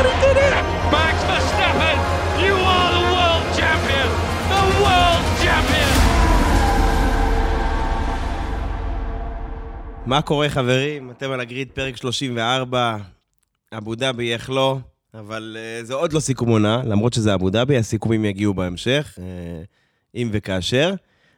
Max Verstappen, you are the world champion. The world champion. מה קורה חברים? אתם על הגריד פרק 34, אבו דאבי איך לא, אבל uh, זה עוד לא סיכום עונה, למרות שזה אבו דאבי, הסיכומים יגיעו בהמשך, uh, אם וכאשר.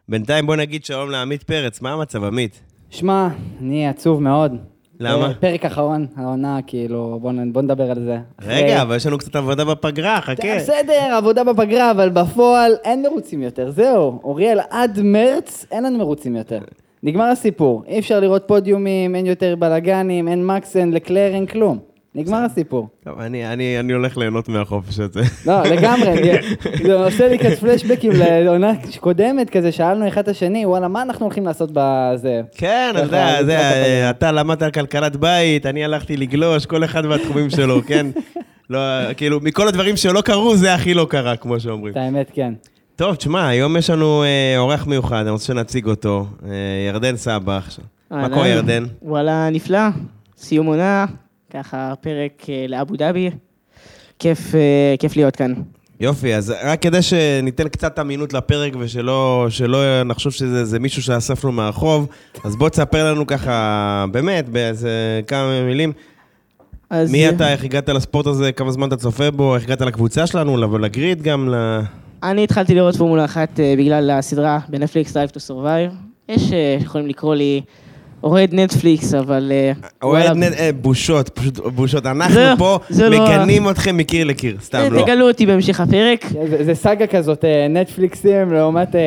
בינתיים בוא נגיד שלום לעמית פרץ, מה המצב עמית? שמע, אני עצוב מאוד. למה? זה פרק אחרון, העונה, כאילו, בוא, נ- בוא נדבר על זה. רגע, אבל יש לנו קצת עבודה בפגרה, חכה. בסדר, עבודה בפגרה, אבל בפועל אין מרוצים יותר, זהו. אוריאל, עד מרץ אין לנו מרוצים יותר. נגמר הסיפור, אי אפשר לראות פודיומים, אין יותר בלאגנים, אין מקס, אין לקלר, אין כלום. נגמר הסיפור. טוב, אני, אני, אני הולך ליהנות מהחופש הזה. לא, לגמרי, זה עושה לי קצת פלשבקים לעונה קודמת כזה, שאלנו אחד את השני, וואלה, מה אנחנו הולכים לעשות בזה? כן, אתה יודע, זה. אתה למדת על כלכלת בית, אני הלכתי לגלוש, כל אחד והתחומים שלו, כן? לא, כאילו, מכל הדברים שלא קרו, זה הכי לא קרה, כמו שאומרים. את האמת, כן. טוב, תשמע, היום יש לנו אה, אורח מיוחד, אני רוצה שנציג אותו, אה, ירדן סבח. מה. קורה, ירדן? וואלה, נפלא. סיום עונה, ככה פרק אה, לאבו דאבי. כיף, אה, כיף להיות כאן. יופי, אז רק כדי שניתן קצת אמינות לפרק ושלא שלא נחשוב שזה זה מישהו שאספנו מהרחוב, אז בוא תספר לנו ככה, באמת, באיזה כמה מילים, אז, מי אה, אתה, איך הגעת לספורט הזה, כמה זמן אתה צופה בו, איך הגעת לקבוצה שלנו, לגריד גם, ל... אני התחלתי לראות פורמולה אחת בגלל הסדרה בנטפליקס Drive to Survive. יש אה, יכולים לקרוא לי אוהד נטפליקס, אבל... אה, אוהד וואלה, נ... אה, בושות, פשוט בושות. אנחנו זה- פה לא- מגנים אתכם מקיר לקיר, סתם אה, לא. תגלו אותי בהמשך הפרק. זה, סאגה כזאת, אה, נטפליקסים לעומת... אה.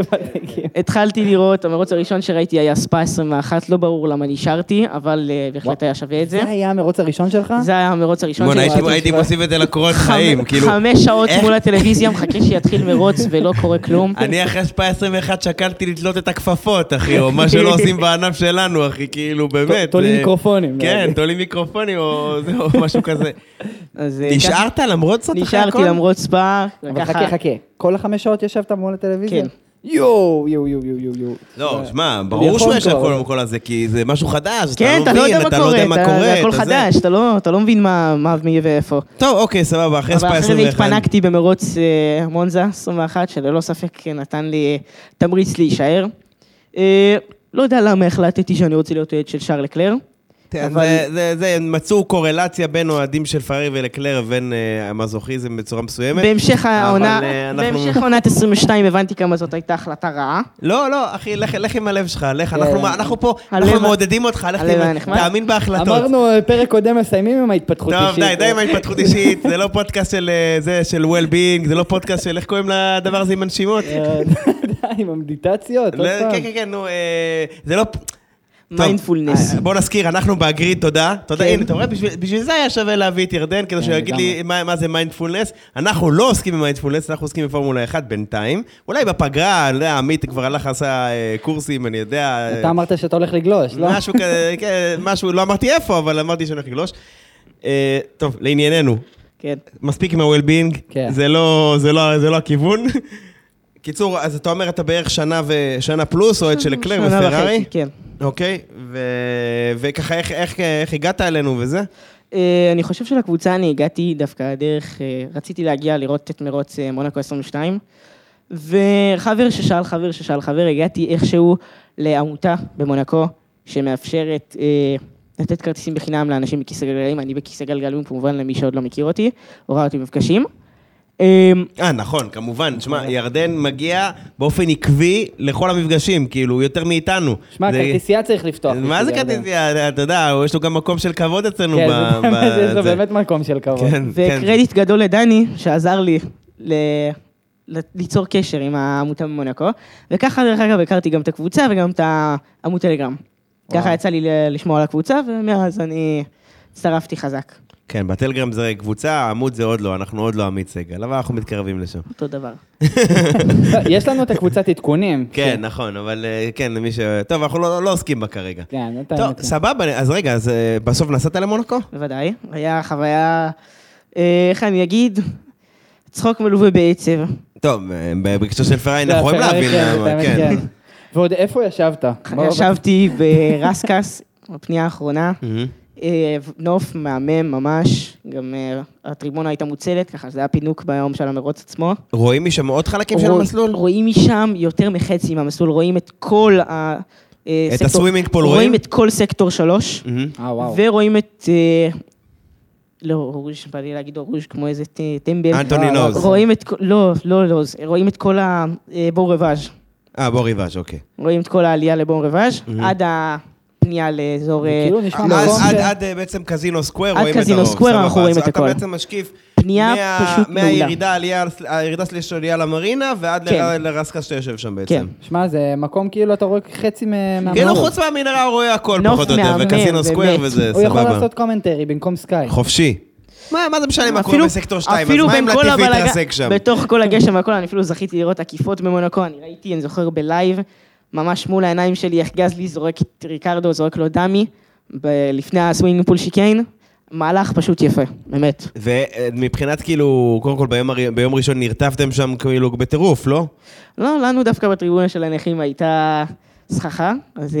התחלתי לראות, המרוץ הראשון שראיתי היה ספא 21, לא ברור למה נשארתי, אבל אה, בהחלט היה שווה את זה. זה היה המרוץ הראשון שלך? זה היה המרוץ הראשון שלי. הייתי- הייתי מוסיף את זה לקורות חיים, כאילו... חמש שעות מול הטלוויזיה, מחכה שיתחיל מרוץ ולא קורה כלום. אני אחרי ספא 21 שקלתי לתלות את הכפפות, אחי, או מה שלא עושים בענף שלנו, אחי, כאילו, באמת. תולים מיקרופונים, כן. תולים מיקרופונים, או משהו כזה. אה, נשארת למרות זאת אחרי נשארתי הכל? למרות ספא. אבל חכה, חכה. כל החמש שעות ישבת מול הטלוויזיה? כן. יואו, יואו, יואו, יואו, יואו. לא, שמע, ברור שהוא ישב. כל כל הזה, כי זה משהו חדש, כן, אתה לא יודע מה אתה לא יודע מה קורה. זה הכל. חדש, אתה לא- לא מבין מה מה מי ואיפה. טוב, אוקיי, סבבה, אחרי אבל ספא אחרי זה 21. התפנקתי במרוץ אה, מונזה 21, שללא ספק נתן לי אה, תמריץ להישאר. לא יודע למה החלטתי שאני רוצה להיות אוהד של שרל קלר. כן, אבל- זה- זה- זה, מצאו קורלציה בין אוהדים של פארי ולקלר לבין אה, המזוכיזם בצורה מסוימת. בהמשך העונה, אה, אנחנו- בהמשך עונת 22 הבנתי כמה זאת הייתה החלטה רעה. לא, לא, אחי, לך, לך עם הלב שלך, לך, אנחנו, כן. אנחנו פה, הלב- אנחנו מעודדים אותך, לך. תאמין בהחלטות. אמרנו, אה, פרק קודם מסיימים עם ההתפתחות טוב, אישית. די, די עם ההתפתחות אישית, זה לא פודקאסט של אה, זה, של well-being, זה לא פודקאסט של, איך קוראים לדבר הזה עם הנשימות? די, עם המדיטציות, עוד לא, פעם. כן, כן, כן, נו, אה, זה לא... מיינדפולנס. אה, בוא נזכיר, אנחנו ב-The Grid, תודה. תודה, כן. הנה, אתה רואה, בשביל זה היה שווה להביא את ירדן, כדי שהוא יגיד לי. מה זה מיינדפולנס. אנחנו לא עוסקים במיינדפולנס, אנחנו עוסקים בפורמולה 1 בינתיים. אולי בפגרה, אני יודע, עמית כבר הלך, עשה אה, קורסים, אני יודע... אתה אמרת שאתה הולך לגלוש, לא? משהו כזה, כן, משהו, לא אמרתי איפה, אבל אמרתי שאני הולך לגלוש. טוב, לענייננו, כן. מספיק עם ה-well-being, כן. זה לא, זה לא, זה לא הכיוון. קיצור, אז אתה אומר, אתה בערך שנה ושנה פלוס, אוהד של קלר שנה ופרארי? וחצי, כן. אוקיי, ו... וככה, איך, איך, איך הגעת אלינו וזה? אה, אני חושב שלקבוצה אני הגעתי דווקא דרך, אה, רציתי להגיע לראות את מרוץ אה, מונקו 22, וחבר ששאל חבר ששאל חבר, הגעתי איכשהו לעמותה במונקו, שמאפשרת אה, לתת כרטיסים בחינם לאנשים בכיסא גלגלים, אני בכיסא גלגלים כמובן למי שעוד לא מכיר אותי, הוראה אותי מפגשים. אה, אה, נכון, כמובן. שמע, ירדן מגיע באופן עקבי לכל המפגשים, כאילו, יותר מאיתנו. שמע, כרטיסייה צריך לפתוח. מה זה. כרטיסייה? אתה יודע, יש לו גם מקום של כבוד אצלנו. כן, יש לו. באמת מקום של כבוד. כן, כן. וקרדיט גדול לדני, שעזר לי ליצור קשר עם העמותה במונקו, וככה דרך אגב הכרתי גם את הקבוצה וגם את העמוד טלגרם. ככה יצא לי לשמוע על הקבוצה, ומאז אני הצטרפתי חזק. כן, בטלגרם זה קבוצה, העמוד זה עוד לא, אנחנו עוד לא עמית סגל, אבל אנחנו מתקרבים לשם. אותו דבר. יש לנו את הקבוצת עדכונים. כן, נכון, אבל אה, כן, למי ש... טוב, אנחנו לא לא עוסקים בה כרגע. כן, את טוב. סבבה, אז רגע, אז אה, בסוף נסעת למונקו? בוודאי. היה חוויה, אה, איך אני אגיד, צחוק מלווה בעצב. טוב, בהקשר של פראי, זה אנחנו יכולים להבין כן, למה, האמת, כן. ועוד איפה ישבת? ישבתי ברסקס, בפנייה האחרונה. אה, נוף מהמם ממש, גם אה, הטריבונה הייתה מוצלת, ככה שזה היה פינוק ביום של המרוץ עצמו. רואים משם עוד חלקים של המסלול? רואים משם יותר מחצי מהמסלול, רואים את כל ה... אה, את ה swimming pool רואים? רואים את כל סקטור שלוש. ורואים את... לא, רוז', בא לי להגיד רוז' כמו איזה טמבל. אנטוני לא, נוז. רואים את כל... לא, לא, לא, זה- רואים את כל הבור רווז'. אה, בור ריבאז', אוקיי. רואים את כל העלייה לבור רווז', עד הפנייה לאזור... אה, כאילו מקום עד- ש- עד אה, בעצם קזינו סקוואר עד רואים את קזינו הרוב. סקוואר סבבה. אנחנו רואים אז את הכל. אתה בעצם משקיף פנייה פשוט מעולה. מהירידה עלייה- הירידה סליש עלייה למרינה ועד כן. ל- לרסקס שאתה יושב שם בעצם. כן. שמע, זה מקום כאילו אתה רואה חצי מה- מהמנהרות. כאילו חוץ מהמנהרה הוא רואה הכל פחות או יותר, ו Casino Square. וזה הוא יכול סבבה. לעשות commentary במקום סקאי. חופשי. מה מה זה משנה מה קורה בסקטור 2, אז מה אם לאטיפי יתרסק שם? בתוך כל הגשם והכל, אני אפילו זכיתי לראות עקיפות במונקו, אני ראיתי, אני זוכר בלייב, ממש מול העיניים שלי, איך גזלי זורק את ריקרדו, זורק לו דמי, ב- לפני ה swimming pool chicane, מהלך פשוט יפה, באמת. ומבחינת כאילו, קודם כל ביום הר- ביום ראשון נרטבתם שם כאילו בטירוף, לא? לא, לנו דווקא בטריבונה של הנכים הייתה סככה, אז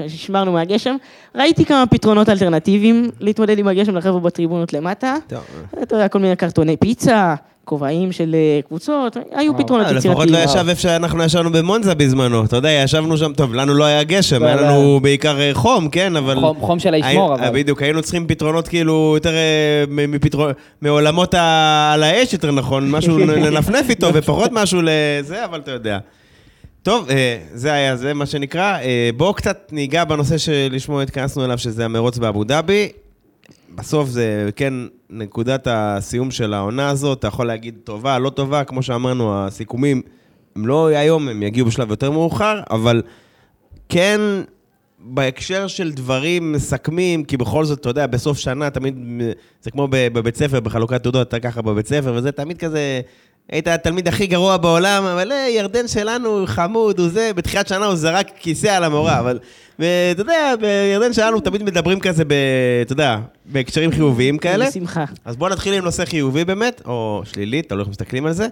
אה, ש- שמרנו מהגשם. ראיתי כמה פתרונות אלטרנטיביים להתמודד עם הגשם לחבר'ה בטריבונות למטה. טוב. אתה יודע, כל מיני קרטוני פיצה, כובעים של אה, קבוצות, היו פתרונות אה, לפחות יצירתיים. לא ישב איפה שאנחנו ישבנו במונזה בזמנו, אתה יודע, ישבנו שם, טוב, לנו לא היה גשם, היה. לנו בעיקר אה, חום, כן, אבל... חום- של הישמור, הי- אבל. בדיוק, היינו צריכים פתרונות כאילו יותר אה, מעולמות על האש, יותר נכון, משהו לנפנף איתו, ופחות משהו לזה, אבל אתה יודע. טוב, אה, זה היה זה, מה שנקרא. אה, בואו קצת ניגע בנושא שלשמו התכנסנו אליו, שזה המרוץ באבו דאבי. בסוף זה כן נקודת הסיום של העונה הזאת, אתה יכול להגיד טובה, לא טובה, כמו שאמרנו, הסיכומים הם לא היום, הם יגיעו בשלב יותר מאוחר, אבל כן בהקשר של דברים מסכמים, כי בכל זאת, אתה יודע, בסוף שנה תמיד, זה כמו בבית ספר, בחלוקת תעודות, אתה ככה בבית ספר, וזה תמיד כזה, היית התלמיד הכי גרוע בעולם, אבל אה, ירדן שלנו חמוד, הוא זה, בתחילת שנה הוא זרק כיסא על המורה, אבל, ואתה יודע, בירדן שלנו תמיד מדברים כזה, ב, אתה יודע, בהקשרים חיוביים כאלה. בשמחה. אז בואו נתחיל עם נושא חיובי באמת, או שלילי, תלוי איך מסתכלים על זה.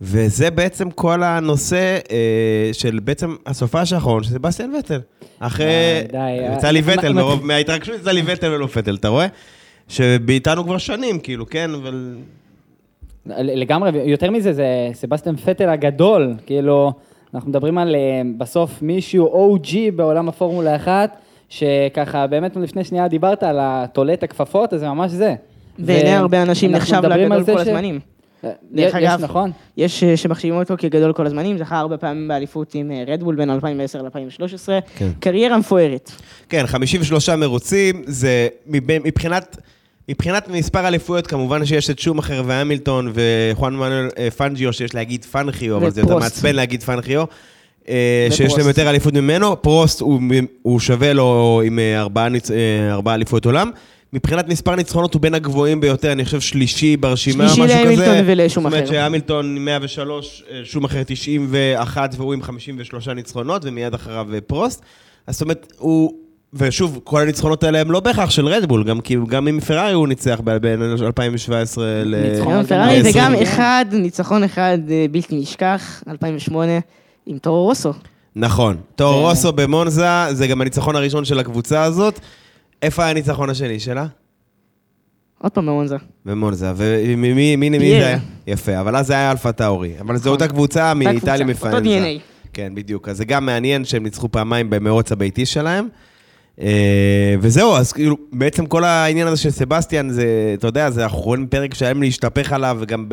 וזה בעצם כל הנושא אה, של בעצם הסופש האחרון של סבסטיאן וטל. אחרי... די, די. יצא לי וטל, מרוב מההתרגשות יצא לי וטל ולא פטל, אתה רואה? שבאיתנו כבר שנים, כאילו, כן, אבל... לגמרי, יותר מזה, זה סבסטיאן פטל הגדול, כאילו, אנחנו מדברים על אה, בסוף מישהו OG בעולם הפורמולה 1, שככה, באמת לפני שנייה דיברת על התולה את הכפפות, אז זה ממש זה. בעיני הרבה אנשים נחשב לגדול כל ש- הזמנים. אה, דרך יש, אגב, נכון. יש אה, שמחשיבים אותו כגדול כל הזמנים, זכה הרבה פעמים באליפות עם רדבול בין 2010 ל-2013. כן. קריירה מפוארת. כן, 53 מרוצים, זה מבחינת... מבחינת מספר אליפויות, כמובן שיש את שומאכר והמילטון וחואן מנואל אה, פנג'יו, שיש להגיד פנחיו, אבל זה יותר. מעצבן להגיד פנחיו, אה, שיש. להם יותר אליפות ממנו. פרוסט הוא, הוא שווה לו עם אה, ארבעה, ארבעה אליפויות עולם. מבחינת מספר ניצחונות הוא בין הגבוהים ביותר, אני חושב שלישי ברשימה, שלישי משהו כזה. להמילטון ולשומאכר. זאת אומרת שהמילטון 103, אה, שומאכר 91 והוא עם 53 ניצחונות, ומיד אחריו פרוסט. אז זאת אומרת, הוא... ושוב, כל הניצחונות האלה הם לא בהכרח של רדבול, גם כי גם עם פרארי הוא ניצח ב- בין 2017 ל... ניצחון. אבל פרארי גם וגם אחד, ניצחון אחד אה, בלתי נשכח, 2008, עם טורו רוסו. נכון. טורו רוסו במונזה, זה גם הניצחון הראשון של הקבוצה הזאת. איפה היה הניצחון השני שלה? עוד פעם במונזה. במונזה. ומי מי, מי, מי פייר. זה היה? יפה, אבל אז זה היה אלפה טאורי. אבל זו אותה קבוצה נכון. אותה מאיטליה קבוצה, מפאנזה. אותו DNA. כן, בדיוק. אז זה גם מעניין שהם ניצחו פעמיים במרוץ הביתי שלהם. אה, וזהו, אז כאילו, בעצם כל העניין הזה של סבסטיאן, זה, אתה יודע, זה רואים פרק שהיה להם להשתפך עליו, וגם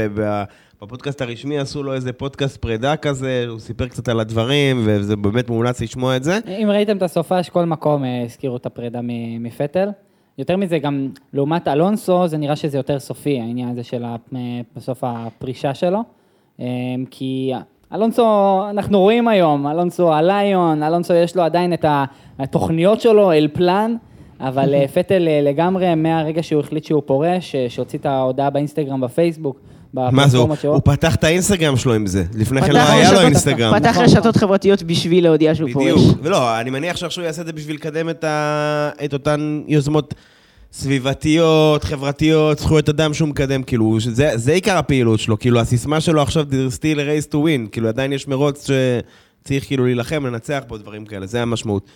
בפודקאסט הרשמי עשו לו איזה פודקאסט פרידה כזה, הוא סיפר קצת על הדברים, וזה באמת מומלץ לשמוע את זה. אם ראיתם את הסופש, כל מקום אה, הזכירו את הפרידה מפטל. יותר מזה, גם לעומת אלונסו, זה נראה שזה יותר סופי, העניין הזה של אה, בסוף הפרישה שלו. כי אלונסו, אנחנו רואים היום, אלונסו הליון, אלונסו יש לו עדיין את התוכניות שלו, אל פלן, אבל אה, פטל אה, לגמרי, מהרגע שהוא החליט שהוא פורש, אה, שהוציא את ההודעה באינסטגרם, בפייסבוק, מה זה, הוא, פתח את האינסטגרם שלו עם זה. לפני כן לא היה לו אינסטגרם. פתח נכון. רשתות חברתיות בשביל להודיע שהוא בדיוק. פורש. ולא, אני מניח שעכשיו הוא יעשה את זה בשביל לקדם. את אותן יוזמות סביבתיות, חברתיות, זכויות אדם שהוא מקדם, כאילו, זה, זה עיקר הפעילות שלו, כאילו, הסיסמה שלו עכשיו, There's still a race to win, כאילו, עדיין יש מרוץ שצריך כאילו להילחם, לנצח בו, דברים כאלה, זה המשמעות.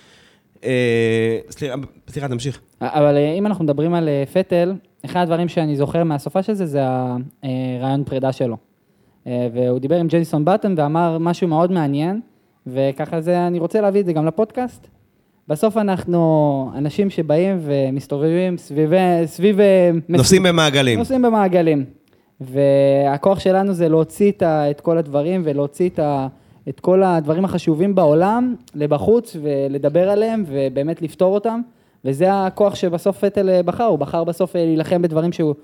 אה, סליחה, סליחה, תמשיך. אבל אה, אם אנחנו מדברים על אה, פטל, אחד הדברים שאני זוכר מהסופה של זה, זה הרעיון פרידה שלו. אה, והוא דיבר עם ג'ייסון באטון ואמר משהו מאוד מעניין, וככה זה, אני רוצה להביא את זה גם לפודקאסט. בסוף אנחנו אנשים שבאים ומסתובבים סביב... סביב אה, נוסעים במעגלים. נוסעים במעגלים. והכוח שלנו זה להוציא את, כל הדברים ולהוציא את, ה, את כל הדברים החשובים בעולם לבחוץ ולדבר עליהם ובאמת לפתור אותם. וזה הכוח שבסוף פטל אה, בחר, הוא בחר בסוף אה, להילחם בדברים שהוא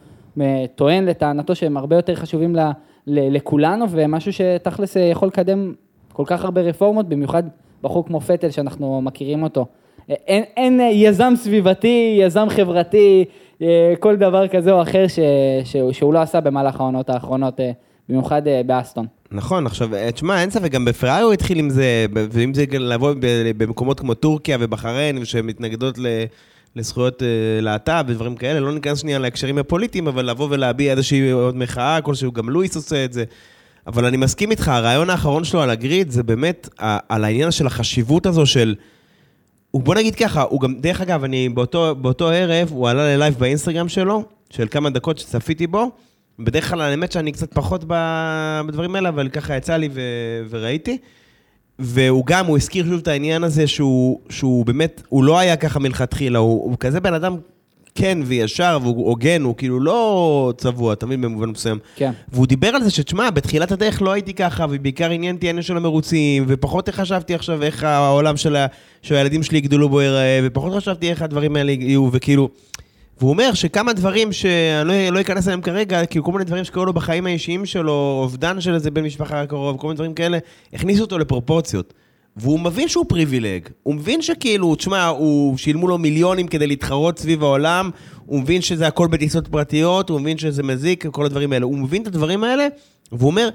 טוען לטענתו שהם הרבה יותר חשובים ל, ל, לכולנו ומשהו שתכלס יכול לקדם כל כך הרבה רפורמות, במיוחד בחור כמו פטל שאנחנו מכירים אותו. אין, אין אה, יזם סביבתי, יזם חברתי, אה, כל דבר כזה או אחר ש, שהוא, שהוא לא עשה במהלך העונות האחרונות, אה, במיוחד באסטון. נכון, עכשיו, תשמע, אין ספק, גם בפרארי הוא התחיל עם זה, ואם זה לבוא במקומות כמו טורקיה ובחריין, שמתנגדות ל- לזכויות להט"ב ודברים כאלה, לא ניכנס שנייה להקשרים הפוליטיים, אבל לבוא ולהביע איזושהי עוד מחאה כלשהו, גם לואיס עושה את זה. אבל אני מסכים איתך, הרעיון האחרון שלו על הגריד, זה באמת על העניין של החשיבות הזו של... הוא, בוא נגיד ככה, הוא גם, דרך אגב, אני באותו, באותו ערב, הוא עלה ללייב באינסטגרם שלו, של כמה דקות שצפיתי בו. בדרך כלל, האמת שאני קצת פחות בדברים האלה, אבל ככה יצא לי ו, וראיתי. והוא גם, הוא הזכיר שוב את העניין הזה שהוא, שהוא באמת, הוא לא היה ככה מלכתחילה, הוא, הוא כזה בן אדם כן וישר, והוא הוגן, הוא כאילו לא צבוע, תמיד במובן מסוים. כן. והוא דיבר על זה שתשמע, בתחילת הדרך לא הייתי ככה, ובעיקר עניין אותי העניין של המרוצים, ופחות חשבתי עכשיו איך העולם של ה- שהילדים שלי יגדלו בו ייראה, ופחות חשבתי איך הדברים האלה יהיו, וכאילו... והוא אומר שכמה דברים שאני לא, לא אכנס אליהם כרגע, כאילו כל מיני דברים שקרו לו בחיים האישיים שלו, אובדן של איזה בן משפחה קרוב, כל מיני דברים כאלה, הכניסו אותו לפרופורציות. והוא מבין שהוא פריבילג, הוא מבין שכאילו, תשמע, הוא שילמו לו מיליונים כדי להתחרות סביב העולם, הוא מבין שזה הכל בטיסות פרטיות, הוא מבין שזה מזיק, כל הדברים האלה. הוא מבין את הדברים האלה, והוא אומר,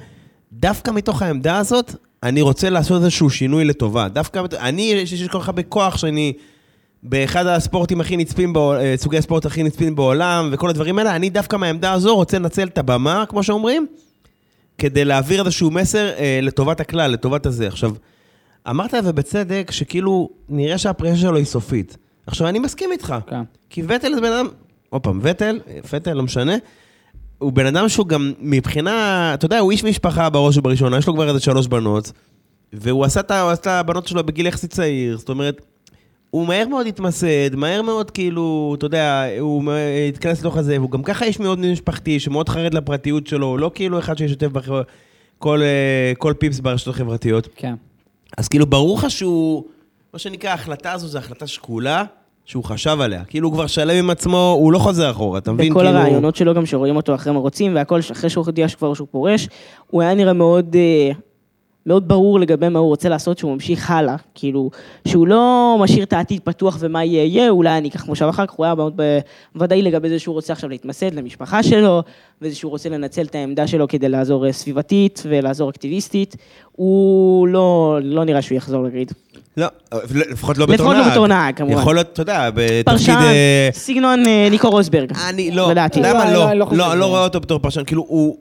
דווקא מתוך העמדה הזאת, אני רוצה לעשות איזשהו שינוי לטובה. דווקא, אני, יש לי כל כך הרבה כוח שאני באחד הספורטים הכי נצפים, אה, סוגי הספורט הכי נצפים בעולם, וכל הדברים האלה, אני דווקא מהעמדה הזו רוצה לנצל את הבמה, כמו שאומרים, כדי להעביר איזשהו מסר אה, לטובת הכלל, לטובת הזה. עכשיו, אמרת ובצדק שכאילו נראה שהפרשה שלו היא סופית. עכשיו, אני מסכים איתך. כן. כי וטל זה בן אדם, עוד פעם, וטל, פטל, לא משנה, הוא בן אדם שהוא גם מבחינה, אתה יודע, הוא איש משפחה בראש ובראשונה, יש לו כבר איזה שלוש בנות, והוא עשה את הבנות שלו בגיל יחסית צעיר, זאת אומרת, הוא מהר מאוד התמסד, מהר מאוד כאילו, אתה יודע, הוא התכנס לתוך הזה, והוא גם ככה איש מאוד משפחתי, שמאוד חרד לפרטיות שלו, הוא לא כאילו אחד שישתף בכל כל, אה, כל פיפס ברשתות החברתיות. כן. אז כאילו, ברור לך שהוא, מה שנקרא, ההחלטה הזו זו החלטה שקולה, שהוא חשב עליה. כאילו, הוא כבר שלם עם עצמו, הוא לא חוזר אחורה, אתה מבין? בכל כאילו... הרעיונות שלו גם שרואים אותו אחרי מרוצים והכל, אחרי שהוא הודיע שכבר שהוא פורש, הוא היה נראה מאוד, אה, מאוד ברור לגבי מה הוא רוצה לעשות, שהוא ממשיך הלאה. כאילו, שהוא לא משאיר את העתיד פתוח ומה יהיה יהיה, אולי אני אקח מושב אחר כך, הוא היה מאוד ודאי לגבי זה שהוא רוצה עכשיו להתמסד למשפחה שלו, וזה שהוא רוצה לנצל את העמדה שלו כדי לעזור אה, סביבתית ולעזור אקטיביסטית. הוא לא, לא נראה שהוא יחזור לגריד. לא, לפחות לא בתור לפחות נהג. לא בתור נהג, כמובן. יכול להיות, אתה יודע, בתפקיד... פרשן, אה, סגנון אה, ניקו רוסברג. אני לא. למה לא, לא? אני לא לא, לא רואה אותו בתור פרשן, כאילו הוא,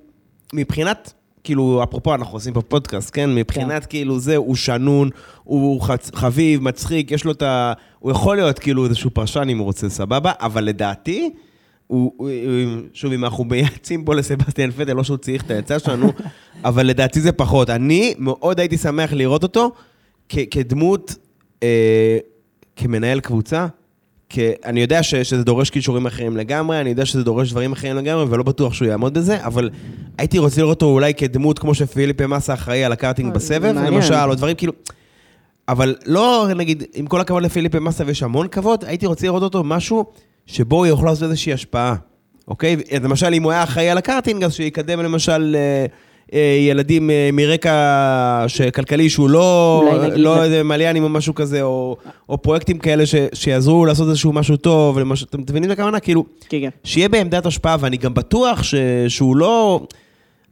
מבחינת, כאילו, אפרופו, אנחנו עושים פה פודקאסט, כן? מבחינת כאילו זה, הוא שנון, הוא חצ- חביב, מצחיק, יש לו את ה... הוא יכול להיות כאילו איזשהו פרשן אם הוא רוצה, סבבה, אבל לדעתי, הוא- שוב, אם אנחנו מייעצים פה לסבסטיאן פטל, לא שהוא צריך את העצה שלנו, אבל לדעתי זה פחות. אני מאוד הייתי שמח לראות אותו כ- כדמות, אה, כמנהל קבוצה, כי אני יודע ש, שזה דורש כישורים אחרים לגמרי, אני יודע שזה דורש דברים אחרים לגמרי, ולא בטוח שהוא יעמוד בזה, אבל הייתי רוצה לראות אותו אולי כדמות כמו שפיליפה מסה אחראי על הקארטינג אה, בסבב. למשל, או דברים כאילו... אבל לא, נגיד, עם כל הכבוד לפיליפה מסה, ויש המון כבוד, הייתי רוצה לראות אותו משהו שבו הוא יכול לעשות איזושהי השפעה, אוקיי? למשל, אם הוא היה אחראי על הקארטינג, אז שיקדם למשל... אה, ילדים אה, מרקע כלכלי שהוא לא, לא איזה מליאנים או משהו כזה, או, או פרויקטים כאלה ש, שיעזרו לעשות איזשהו משהו טוב, למש... אתם מבינים את הכוונה? כאילו, כן, כן. שיהיה בעמדת השפעה, ואני גם בטוח ש... שהוא לא...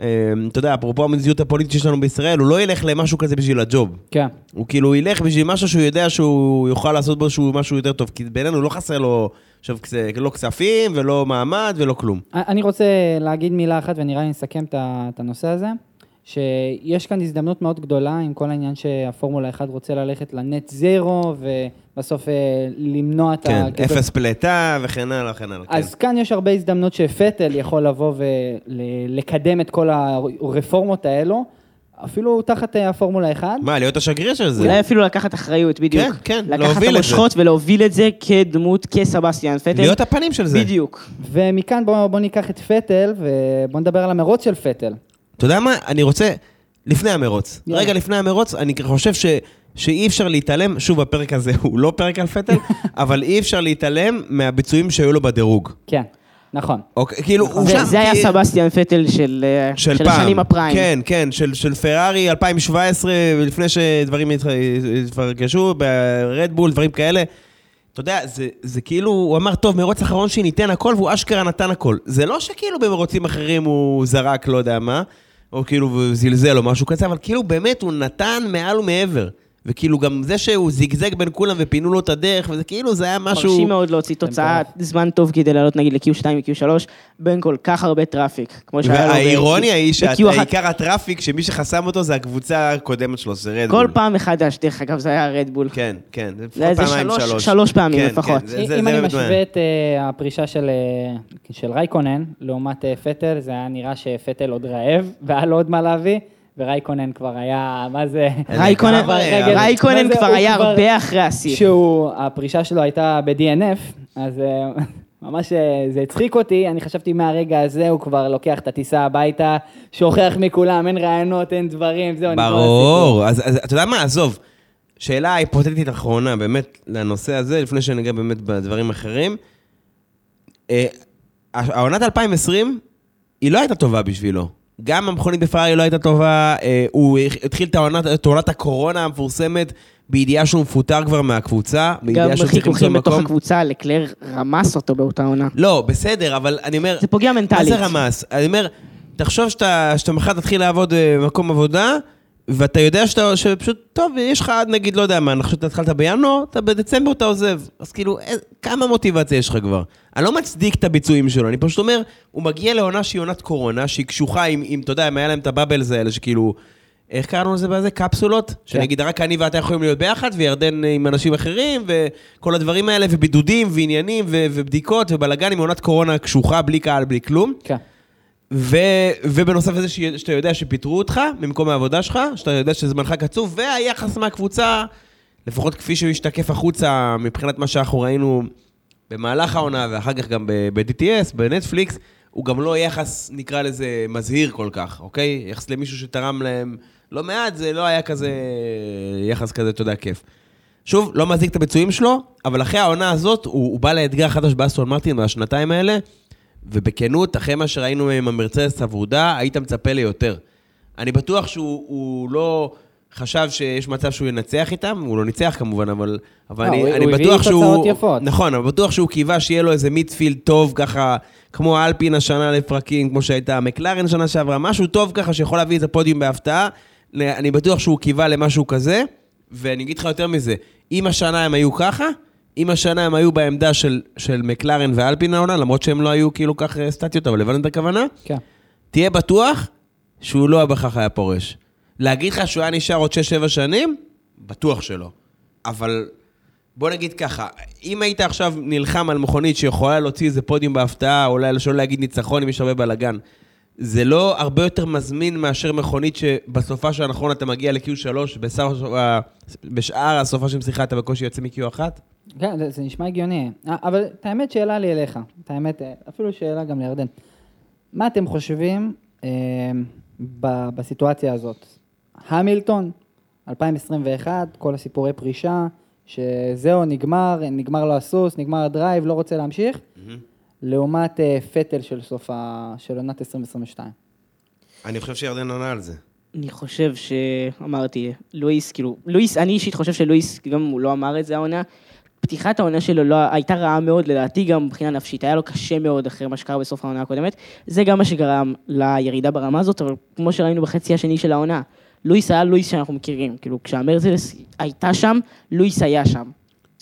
אה, אתה יודע, אפרופו המציאות הפוליטית שיש לנו בישראל, הוא לא ילך למשהו כזה בשביל הג'וב. כן. הוא כאילו ילך בשביל משהו שהוא יודע שהוא יוכל לעשות בו שהוא משהו יותר טוב, כי בינינו לא חסר לו עכשיו לא כספים ולא מעמד ולא כלום. אני רוצה להגיד מילה אחת ונראה לי נסכם את הנושא הזה, שיש כאן הזדמנות מאוד גדולה עם כל העניין שהפורמולה 1 רוצה ללכת לנט זירו ובסוף אה, למנוע את כן, ה... אפס פליטה וכן הלאה וכן הלאה. כן. אז כאן יש הרבה הזדמנות שפטל יכול לבוא ולקדם את כל הרפורמות האלו, אפילו תחת אה, הפורמולה 1. מה, להיות השגריר של זה? אולי אפילו לקחת אחריות, בדיוק. כן, כן, לקחת להוביל את את המושכות ולהוביל את זה כדמות, כסבסטיאן פטל. להיות הפנים של זה. בדיוק. ומכאן בואו בוא ניקח את פטל ובואו נדבר על המרוץ של פטל. אתה יודע מה? אני רוצה, לפני המרוץ, יאללה. רגע לפני המרוץ, אני חושב ש... שאי אפשר להתעלם, שוב, הפרק הזה הוא לא פרק על פטל, אבל אי אפשר להתעלם מהביצועים שהיו לו בדירוג. כן, נכון. אוקיי, כאילו, הוא זה- שם... זה היה כי- סבסטיאן פטל של אה, של של פעם. השנים הפריים. כן, כן, של, של פרארי 2017, לפני שדברים התפרקשו, ברד בול, דברים כאלה. אתה יודע, זה, זה כאילו, הוא אמר, טוב, מרוץ אחרון שניתן הכל, והוא אשכרה נתן הכל. זה לא שכאילו במרוצים אחרים הוא זרק לא יודע מה, או כאילו זלזל או משהו כזה, אבל כאילו באמת הוא נתן מעל ומעבר. וכאילו גם זה שהוא זיגזג בין כולם ופינו לו את הדרך, וזה כאילו, זה היה משהו... מרשים מאוד להוציא תוצאה זמן טוב כדי לעלות נגיד ל-Q2 ו-Q3 בין כל כך הרבה טראפיק. כמו שהיה לו והאירוניה היא ב-Q1. שעיקר הטראפיק, שמי שחסם אותו זה הקבוצה הקודמת שלו, זה רדבול. כל פעם מחדש, דרך אגב, זה היה רדבול. כן, כן, זה לפחות פעמיים שלוש- שלוש. פעמים כן, לפחות. כן, אם אני משווה. את אה, הפרישה של, אה, של רייקונן לעומת אה, פטל, זה היה נראה שפטל עוד רעב, והיה לו עוד מה להביא, ורייקונן כבר היה, מה זה... רייקונן כבר היה הרבה אחרי השיא. שהוא, הפרישה שלו הייתה ב-DNF, אז אה, ממש אה, זה הצחיק אותי, אני חשבתי מהרגע הזה הוא כבר לוקח את הטיסה הביתה, שוכח מכולם, אין רעיונות, אין דברים, זהו, נגמר הסיפור. ברור, אז אז אתה יודע מה, עזוב. שאלה היפותטית אחרונה, באמת, לנושא הזה, לפני שניגע באמת בדברים אחרים. אה, העונת 2020, היא לא הייתה טובה בשבילו. גם המכונית בפרארי לא הייתה טובה, אה, הוא התחיל את עונת הקורונה המפורסמת בידיעה שהוא מפוטר כבר מהקבוצה, גם בידיעה שהוא צריך למצוא חיכוכים בתוך מקום. הקבוצה, לקלר רמס אותו באותה עונה. לא, בסדר, אבל אני אומר... זה פוגע מנטלית. מה זה רמס? אני אומר, תחשוב שאתה, שאתה מחר תתחיל לעבוד אה, במקום עבודה, ואתה יודע שאתה, שפשוט, טוב, יש לך עד נגיד, לא יודע מה, אני חושב שאתה התחלת בינואר, אתה בדצמבר אתה עוזב. אז כאילו, אה, כמה מוטיבציה יש לך כבר? אני לא מצדיק את הביצועים שלו, אני פשוט אומר, הוא מגיע לעונה שהיא עונת קורונה, שהיא קשוחה עם, עם, אתה יודע, אם היה להם את הבאבלס האלה, שכאילו... איך קראנו לזה בזה? קפסולות? שנגיד רק אני ואתה יכולים להיות ביחד, וירדן עם אנשים אחרים, וכל הדברים האלה, ובידודים, ועניינים, ו- ובדיקות, ובלאגנים, עונת קורונה קשוחה, בלי קהל, בלי כלום. כן. ו, ובנוסף לזה שאתה יודע שפיטרו אותך ממקום העבודה שלך, שאתה יודע שזמנך קצוב, והיחס מהקבוצה, לפחות כפי שהוא השתקף החוצה מבחינת מה שאנחנו ראינו במהלך העונה, ואחר כך גם ב-DTS, בנטפליקס, הוא גם לא יחס, נקרא לזה, מזהיר כל כך, אוקיי? יחס למישהו שתרם להם לא מעט, זה לא היה כזה יחס כזה, אתה יודע, כיף. שוב, לא מזיק את הביצועים שלו, אבל אחרי העונה הזאת, הוא, הוא בא לאתגר חדש באסטון מרטין בשנתיים האלה, ובכנות, אחרי מה שראינו עם המרצדס הוורודה, היית מצפה ליותר. אני בטוח שהוא הוא לא חשב שיש מצב שהוא ינצח איתם, הוא לא ניצח כמובן, אבל, אבל לא, אני, הוא- אני הוא הביא בטוח שהוא... תוצאות יפות. נכון, אבל בטוח שהוא קיווה שיהיה לו איזה מיטפילד טוב, ככה, כמו אלפין השנה לפרקים, כמו שהייתה מקלרן שנה שעברה, משהו טוב ככה שיכול להביא את הפודיום בהפתעה. אני בטוח שהוא קיווה למשהו כזה, ואני אגיד לך יותר מזה, אם השנה הם היו ככה, אם השנה הם היו בעמדה של, של מקלרן ואלפין העונה, למרות שהם לא היו כאילו כך אה, סטטיות, אבל הבנת את הכוונה? כן. תהיה בטוח שהוא לא בכך היה פורש. להגיד לך שהוא היה נשאר עוד 6-7 שנים? בטוח שלא. אבל בוא נגיד ככה, אם היית עכשיו נלחם על מכונית שיכולה להוציא איזה פודיום בהפתעה, או אולי שלא להגיד ניצחון אם יש הרבה בלאגן, זה לא הרבה יותר מזמין מאשר מכונית שבסופה של הנכון אתה מגיע ל-Q3, בסוף ה- בשאר הסופה של שיחה אתה בקושי יוצא מ-Q1? כן, זה, זה נשמע הגיוני. אבל את האמת שאלה לי אליך, את האמת, אה, אפילו שאלה גם לירדן. מה אתם חושבים אה, ב, בסיטואציה הזאת? המילטון, 2021, כל הסיפורי פרישה, שזהו, נגמר, נגמר לו הסוס, נגמר הדרייב, לא רוצה להמשיך, לעומת אה, פטל של סוף ה... של עונת 2022. אני חושב שירדן עונה על זה. אני חושב שאמרתי, לואיס, כאילו, לואיס, אני אישית חושב שלואיס, גם הוא לא אמר את זה העונה, פתיחת העונה שלו לא, הייתה רעה מאוד, לדעתי גם מבחינה נפשית, היה לו קשה מאוד אחרי מה שקרה בסוף העונה הקודמת. זה גם מה שגרם לירידה ברמה הזאת, אבל כמו שראינו בחצי השני של העונה, לואיס היה לואיס שאנחנו מכירים. כאילו, כשהמרצדס הייתה שם, לואיס היה שם.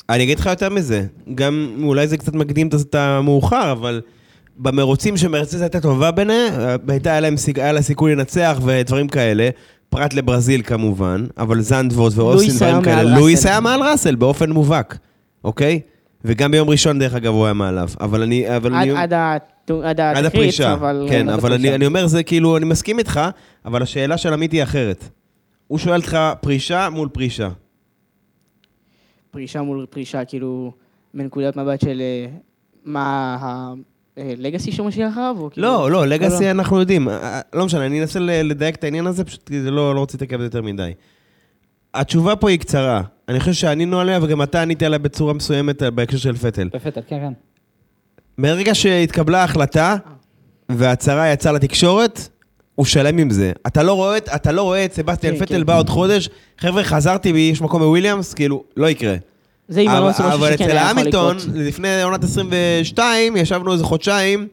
אני אגיד לך יותר מזה, גם אולי זה קצת מקדים את המאוחר, אבל במרוצים שמרצדס הייתה טובה ביניהם, הייתה להם, היה לה סיכוי לנצח ודברים כאלה, פרט לברזיל כמובן, אבל זנדוורט ואוסטין דברים כאלה, לואיס. היה מעל ראסל באופן מובהק, אוקיי? וגם ביום ראשון, דרך אגב, הוא היה מעליו. אבל אני... אבל עד, אני... עד, עד עד התקריץ, הפרישה, אבל... כן, עד אבל הפרישה. אני, אני אומר, זה כאילו, אני מסכים איתך, אבל השאלה של עמית היא אחרת. הוא שואל אותך פרישה מול פרישה. פרישה מול פרישה, כאילו, מנקודת מבט של אה, מה הלגאסי שהוא משאיר אחריו? כאילו- לא, לא, לגאסי לא. אנחנו יודעים. אה, לא משנה, אני אנסה לדייק את העניין הזה, פשוט כי זה לא לא רוצה להתעכב יותר מדי. התשובה פה היא קצרה. אני חושב שענינו עליה, וגם אתה ענית עליה בצורה מסוימת אה, בהקשר של פטל. בפטל, כן, כן. מרגע שהתקבלה ההחלטה, וההצהרה יצאה לתקשורת, הוא שלם עם זה. אתה לא רואה, את- אתה לא רואה את סבסטיאן כן, פטל כן. בא עוד חודש, חבר'ה, חזרתי ויש מקום בוויליאמס, כאילו, לא יקרה. זה עם אבל- אלונסו משהו אבל שכן אצל היה יכול המילטון, לקרות. לפני עונת 22, ישבנו איזה חודשיים,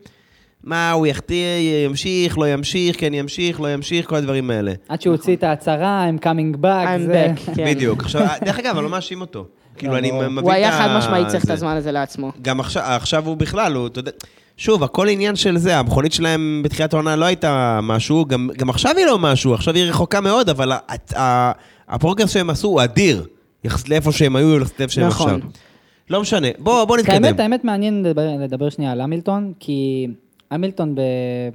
מה, הוא יחטיא, ימשיך, לא ימשיך, כן ימשיך, לא ימשיך, כל הדברים האלה. עד שהוא הוציא את ההצהרה, הם coming back, I'm זה... back, כן. בדיוק. עכשיו, דרך אגב, אני לא מאשים אותו. כאילו, אני ברור. מבין את הוא היה חד ה- משמעית צריך את זה. הזמן הזה לעצמו. גם עכשיו, עכשיו הוא בכלל, הוא, אתה יודע... שוב, הכל עניין של זה, המכונית שלהם בתחילת העונה לא הייתה משהו, גם, גם עכשיו היא לא משהו, עכשיו היא רחוקה מאוד, אבל הפרוגרס שהם עשו הוא אדיר, יחסית לאיפה שהם היו, יחסית לאיפה שהם נכון. עכשיו. לא משנה, בוא, בוא נתקדם. האמת, האמת מעניין לדבר, לדבר שנייה על המילטון, כי המילטון ב,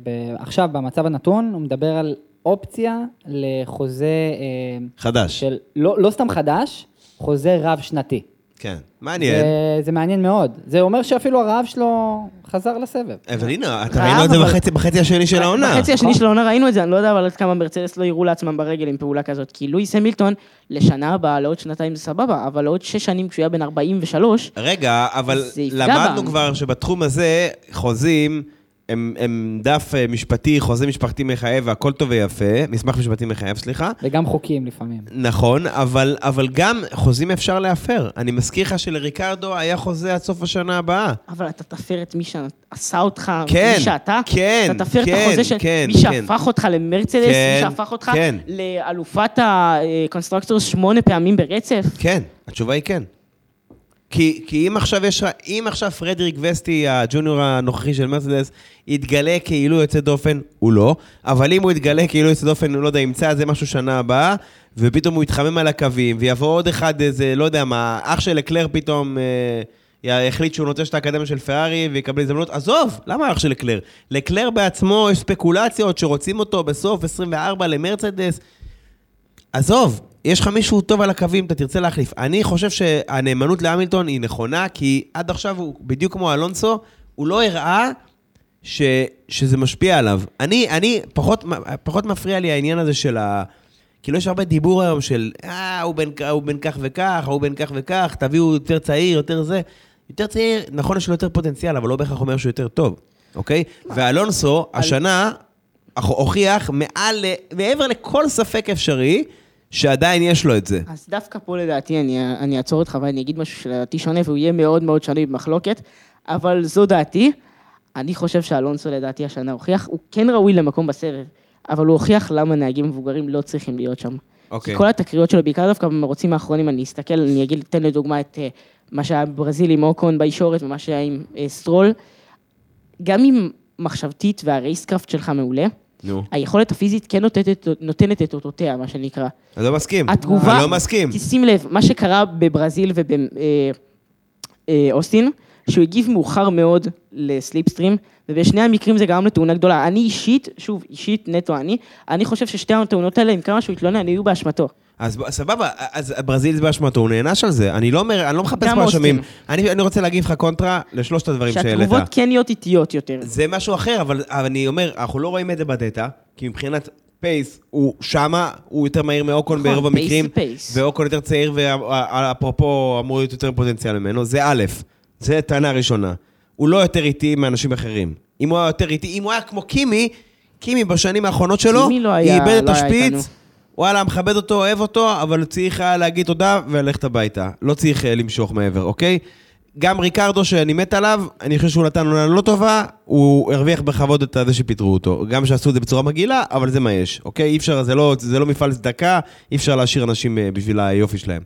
ב, עכשיו במצב הנתון, הוא מדבר על אופציה לחוזה אה, חדש. של, לא, לא סתם חדש, חוזה רב-שנתי. כן, מעניין. זה, זה מעניין מאוד. זה אומר שאפילו הרעב שלו חזר לסבב. אבל הנה, אתה ראינו את זה בחצי- בחצי השני של העונה. בחצי השני של העונה ראינו את זה, אני לא יודע אבל עד כמה מרצדס לא יראו לעצמם ברגל עם פעולה כזאת. כי לואיס המילטון, לשנה הבאה, לעוד שנתיים זה סבבה, אבל לעוד שש שנים כשהוא היה בן 43, רגע, אבל למדנו. כבר שבתחום הזה, חוזים הם, הם דף אה, משפטי, חוזה משפחתי מחייב, והכל טוב ויפה, מסמך משפטי מחייב, סליחה. וגם חוקים לפעמים. נכון, אבל, אבל גם חוזים אפשר להפר. אני מזכיר לך שלריקרדו היה חוזה עד סוף השנה הבאה. אבל אתה תפר את מי שעשה אותך, כן, מי שאתה, כן, אתה תפר את כן, החוזה של כן, מי כן. שהפך אותך למרצדס, כן, מי שהפך אותך כן. לאלופת ה constructors שמונה פעמים ברצף. כן, התשובה היא כן. כי, כי אם עכשיו יש, אם עכשיו פרדריק וסטי, ה junior הנוכחי של מרצדס, יתגלה כאילו יוצא דופן, הוא לא, אבל אם הוא יתגלה כאילו יוצא דופן, הוא לא יודע, ימצא זה משהו שנה הבאה, ופתאום הוא יתחמם על הקווים, ויבוא עוד אחד, איזה, לא יודע מה, אח של לקלר פתאום אה, יחליט שהוא נוטש את האקדמיה של פרארי ויקבל הזדמנות, עזוב, למה אח של אקלר? לקלר בעצמו יש ספקולציות שרוצים אותו בסוף 24 למרצדס, עזוב, יש לך מישהו טוב על הקווים, אתה תרצה להחליף. אני חושב שהנאמנות להמילטון היא נכונה, כי עד עכשיו הוא, בדיוק כמו אלונסו, הוא לא הראה ש, שזה משפיע עליו. אני, אני, פחות, פחות מפריע לי העניין הזה של ה... כאילו יש הרבה דיבור היום של, אה, הוא בן, הוא בן כך וכך, הוא בן כך וכך, תביאו יותר צעיר, יותר זה. יותר צעיר, נכון, יש לו יותר פוטנציאל, אבל לא בהכרח אומר שהוא יותר טוב, אוקיי? ואלונסו, השנה, הוכיח מעל, מעבר לכל ספק אפשרי, שעדיין יש לו את זה. אז דווקא פה לדעתי אני, אני אעצור אותך ואני אגיד משהו שלדעתי שונה והוא יהיה מאוד מאוד שנוי במחלוקת, אבל זו דעתי. אני חושב שאלונסו לדעתי השנה הוכיח, הוא כן ראוי למקום בסבב, אבל הוא הוכיח למה נהגים מבוגרים לא צריכים להיות שם. אוקיי. כי כל התקריות שלו, בעיקר דווקא במרוצים האחרונים, אני אסתכל, אני אגיד, אתן לדוגמה את אה, מה שהיה בברזיל עם אוקון בישורת ומה שהיה עם אה, סטרול. גם אם מחשבתית וה racecraft שלך מעולה, נו. היכולת הפיזית כן נותנת, נותנת את אותותיה, מה שנקרא. אני לא מסכים. התגובה... אני לא מסכים. תשים לב, מה שקרה בברזיל ובאוסטין, שהוא הגיב מאוחר מאוד ל slipstream, ובשני המקרים זה גרם לתאונה גדולה. אני אישית, שוב, אישית, נטו אני, אני חושב ששתי התאונות האלה, עם כמה שהוא התלונן, היו באשמתו. אז סבבה, אז ברזיל זה באשמתו, הוא נענש על זה. אני לא אומר, אני לא מחפש פה אשמים. אני אני רוצה להגיב לך קונטרה לשלושת הדברים שהעלית. שהתגובות כן נהיות איטיות יותר. זה משהו אחר, אבל אבל אני אומר, אנחנו לא רואים את זה ב data, כי מבחינת pace, הוא שמה, הוא יותר מהיר מאוקון נכון, ברוב pace המקרים, זה pace. ואוקון יותר צעיר, ואפרופו אמור להיות יותר פוטנציאל ממנו, זה א', זה טענה ראשונה. הוא לא יותר איטי מאנשים אחרים. אם הוא היה יותר איטי, אם הוא היה כמו קימי, קימי בשנים האחרונות שלו, קימי לא היה- איבד את לא היה איתנו. השפיץ, וואלה, מכבד אותו, אוהב אותו, אבל צריך היה להגיד תודה וללכת הביתה. לא צריך אה, למשוך מעבר, אוקיי? גם ריקרדו, שאני מת עליו, אני חושב שהוא נתן עונה לא טובה, הוא הרוויח בכבוד את זה שפיטרו אותו. גם שעשו את זה בצורה מגעילה, אבל זה מה יש, אוקיי? אי אפשר, זה לא, זה לא מפעל צדקה, אי אפשר להשאיר אנשים אה, בשביל היופי שלהם.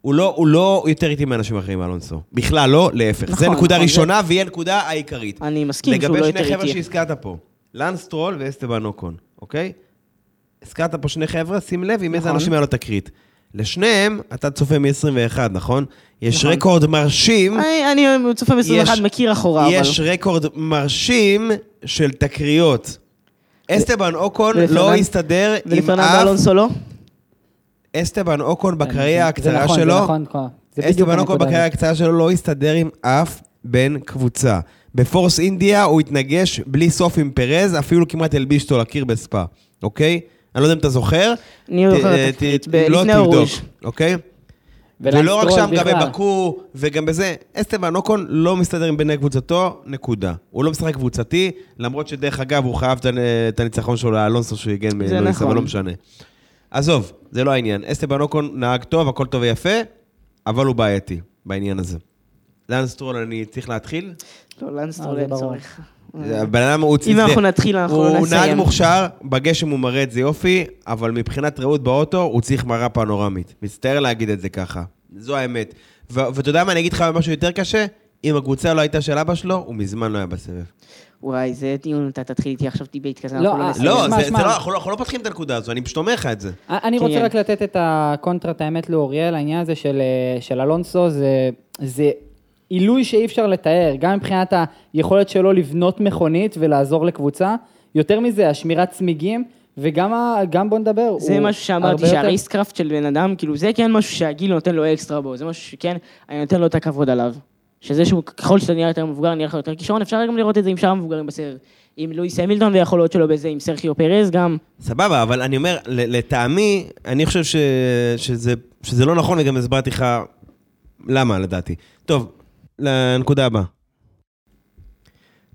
הוא לא, הוא לא יותר איטי מאנשים אחרים, אלונסו. בכלל לא, להפך. נכון, זה נקודה נכון, ראשונה, והיא הנקודה העיקרית. אני מסכים שהוא לא לגבי יותר שני חבר'ה איטי. שהזכרת פה, לאנס סטרול ואסטבן אוקון, אוקיי? הזכרת פה שני חבר'ה, שים לב עם איזה נכון. אנשים היה לו תקרית. לשניהם, אתה צופה מ-21, נכון? יש נכון. רקורד מרשים, אני, אני צופה ב-21, יש- מכיר אחורה, אבל... יש רקורד מרשים של תקריות. אסטבן אוקון ולפרננד- לא הסתדר עם אף... אלונסו לא? אסטבן אוקון בקריירה זה הקצרה נכון, זה שלו, נכון, נכון. זה בדיוק אסטבן אוקון בקריירה. הקצרה שלו לא הסתדר עם אף בן קבוצה. בפורס אינדיה הוא התנגש בלי סוף עם פרז, אפילו כמעט הלביש אותו לקיר בספא, אוקיי? אני לא יודע אם אתה זוכר. אני ת- זוכר את התקרית, ת- ב- לא לפני תבדוק, אורוז'. אוקיי? ולא רק סטרול שם, גם. בבאקו וגם בזה, אסטבן אוקון לא מסתדר עם בני קבוצתו, נקודה. הוא לא משחק קבוצתי, למרות שדרך אגב, הוא חייב את הנ- את הניצחון שלו לאלונסו שהוא הגן מלואיס, נכון. אבל לא משנה. עזוב, זה לא העניין. אסטבן אוקון נהג טוב, הכל טוב ויפה, אבל הוא בעייתי בעניין הזה. לאנס סטרול אני צריך להתחיל? לא, לאנס סטרול אה, זה אין. צורך. הבן אדם הוא... אם אנחנו נתחיל, אנחנו לא הוא נסיים. נהג מוכשר, בגשם הוא מראה את זה יופי, אבל מבחינת ראות באוטו, הוא צריך מראה פנורמית. מצטער להגיד את זה ככה. זו האמת. ואתה יודע מה, אני אגיד לך משהו יותר קשה? אם הקבוצה לא הייתה של אבא שלו, הוא מזמן לא היה בסבב. וואי, זה דיון, אתה תתחיל איתי עכשיו debate כזה, לא, אנחנו לא אה, נסיים. לא, לא, אנחנו לא- אנחנו לא פותחים את הנקודה הזו, אני פשוט אומר לך את זה. אני רוצה כן. רק לתת את הקונטרת האמת לאוריאל, העניין הזה של, אה, של אלונסו, זה, זה עילוי שאי אפשר לתאר, גם מבחינת היכולת שלו לבנות מכונית ולעזור לקבוצה, יותר מזה, השמירת צמיגים, וגם ה- גם בוא נדבר, זה הוא משהו שאמרתי, הרבה יותר- שהרייסקראפט של בן אדם, כאילו זה כן משהו שהגיל נותן לו אקסטרה בו, זה משהו שכן, אני נותן לו את הכבוד עליו. שזה שהוא, ככל שאתה נראה יותר מבוגר, נראה לך יותר כישרון, אפשר גם לראות את זה עם שאר המבוגרים בסרט. עם לואיס המילטון ויכול להיות שלו בזה, עם סרחיו פרז גם. סבבה, אבל אני אומר, לטעמי, אני חושב ש, שזה, שזה לא נכון, וגם הסברתי לך למה, לדעתי. טוב, לנקודה הבאה.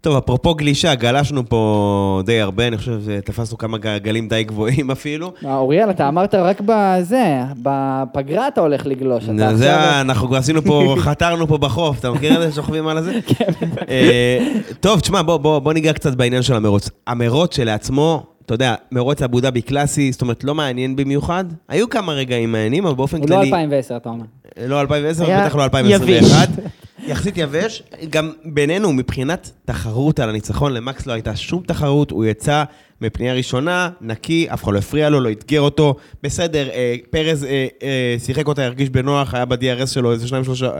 טוב, אפרופו גלישה, גלשנו פה די הרבה, אני חושב שתפסנו כמה גלים די גבוהים אפילו. אוריאל, אתה אמרת רק בזה, בפגרה אתה הולך לגלוש. זה, אנחנו עשינו פה, חתרנו פה בחוף, אתה מכיר את זה שוכבים על הזה? כן, אה, טוב, תשמע, בוא, ניגע קצת בעניין של המרוץ. המרוץ שלעצמו, אתה יודע, מרוץ אבו דאבי קלאסי, זאת אומרת, לא מעניין במיוחד. היו כמה רגעים מעניינים, אבל באופן הוא כללי... לא 2010, אתה אומר. לא 2010, היה בטח לא 2021. יחסית יבש. גם בינינו, מבחינת תחרות על הניצחון, למקס לא הייתה שום תחרות, הוא יצא מפנייה ראשונה, נקי, אף אחד לא הפריע לו, לא אתגר אותו. בסדר, אה, פרז אה, אה, שיחק אותה, הרגיש בנוח, היה ב-DRS שלו איזה שניים שלושה,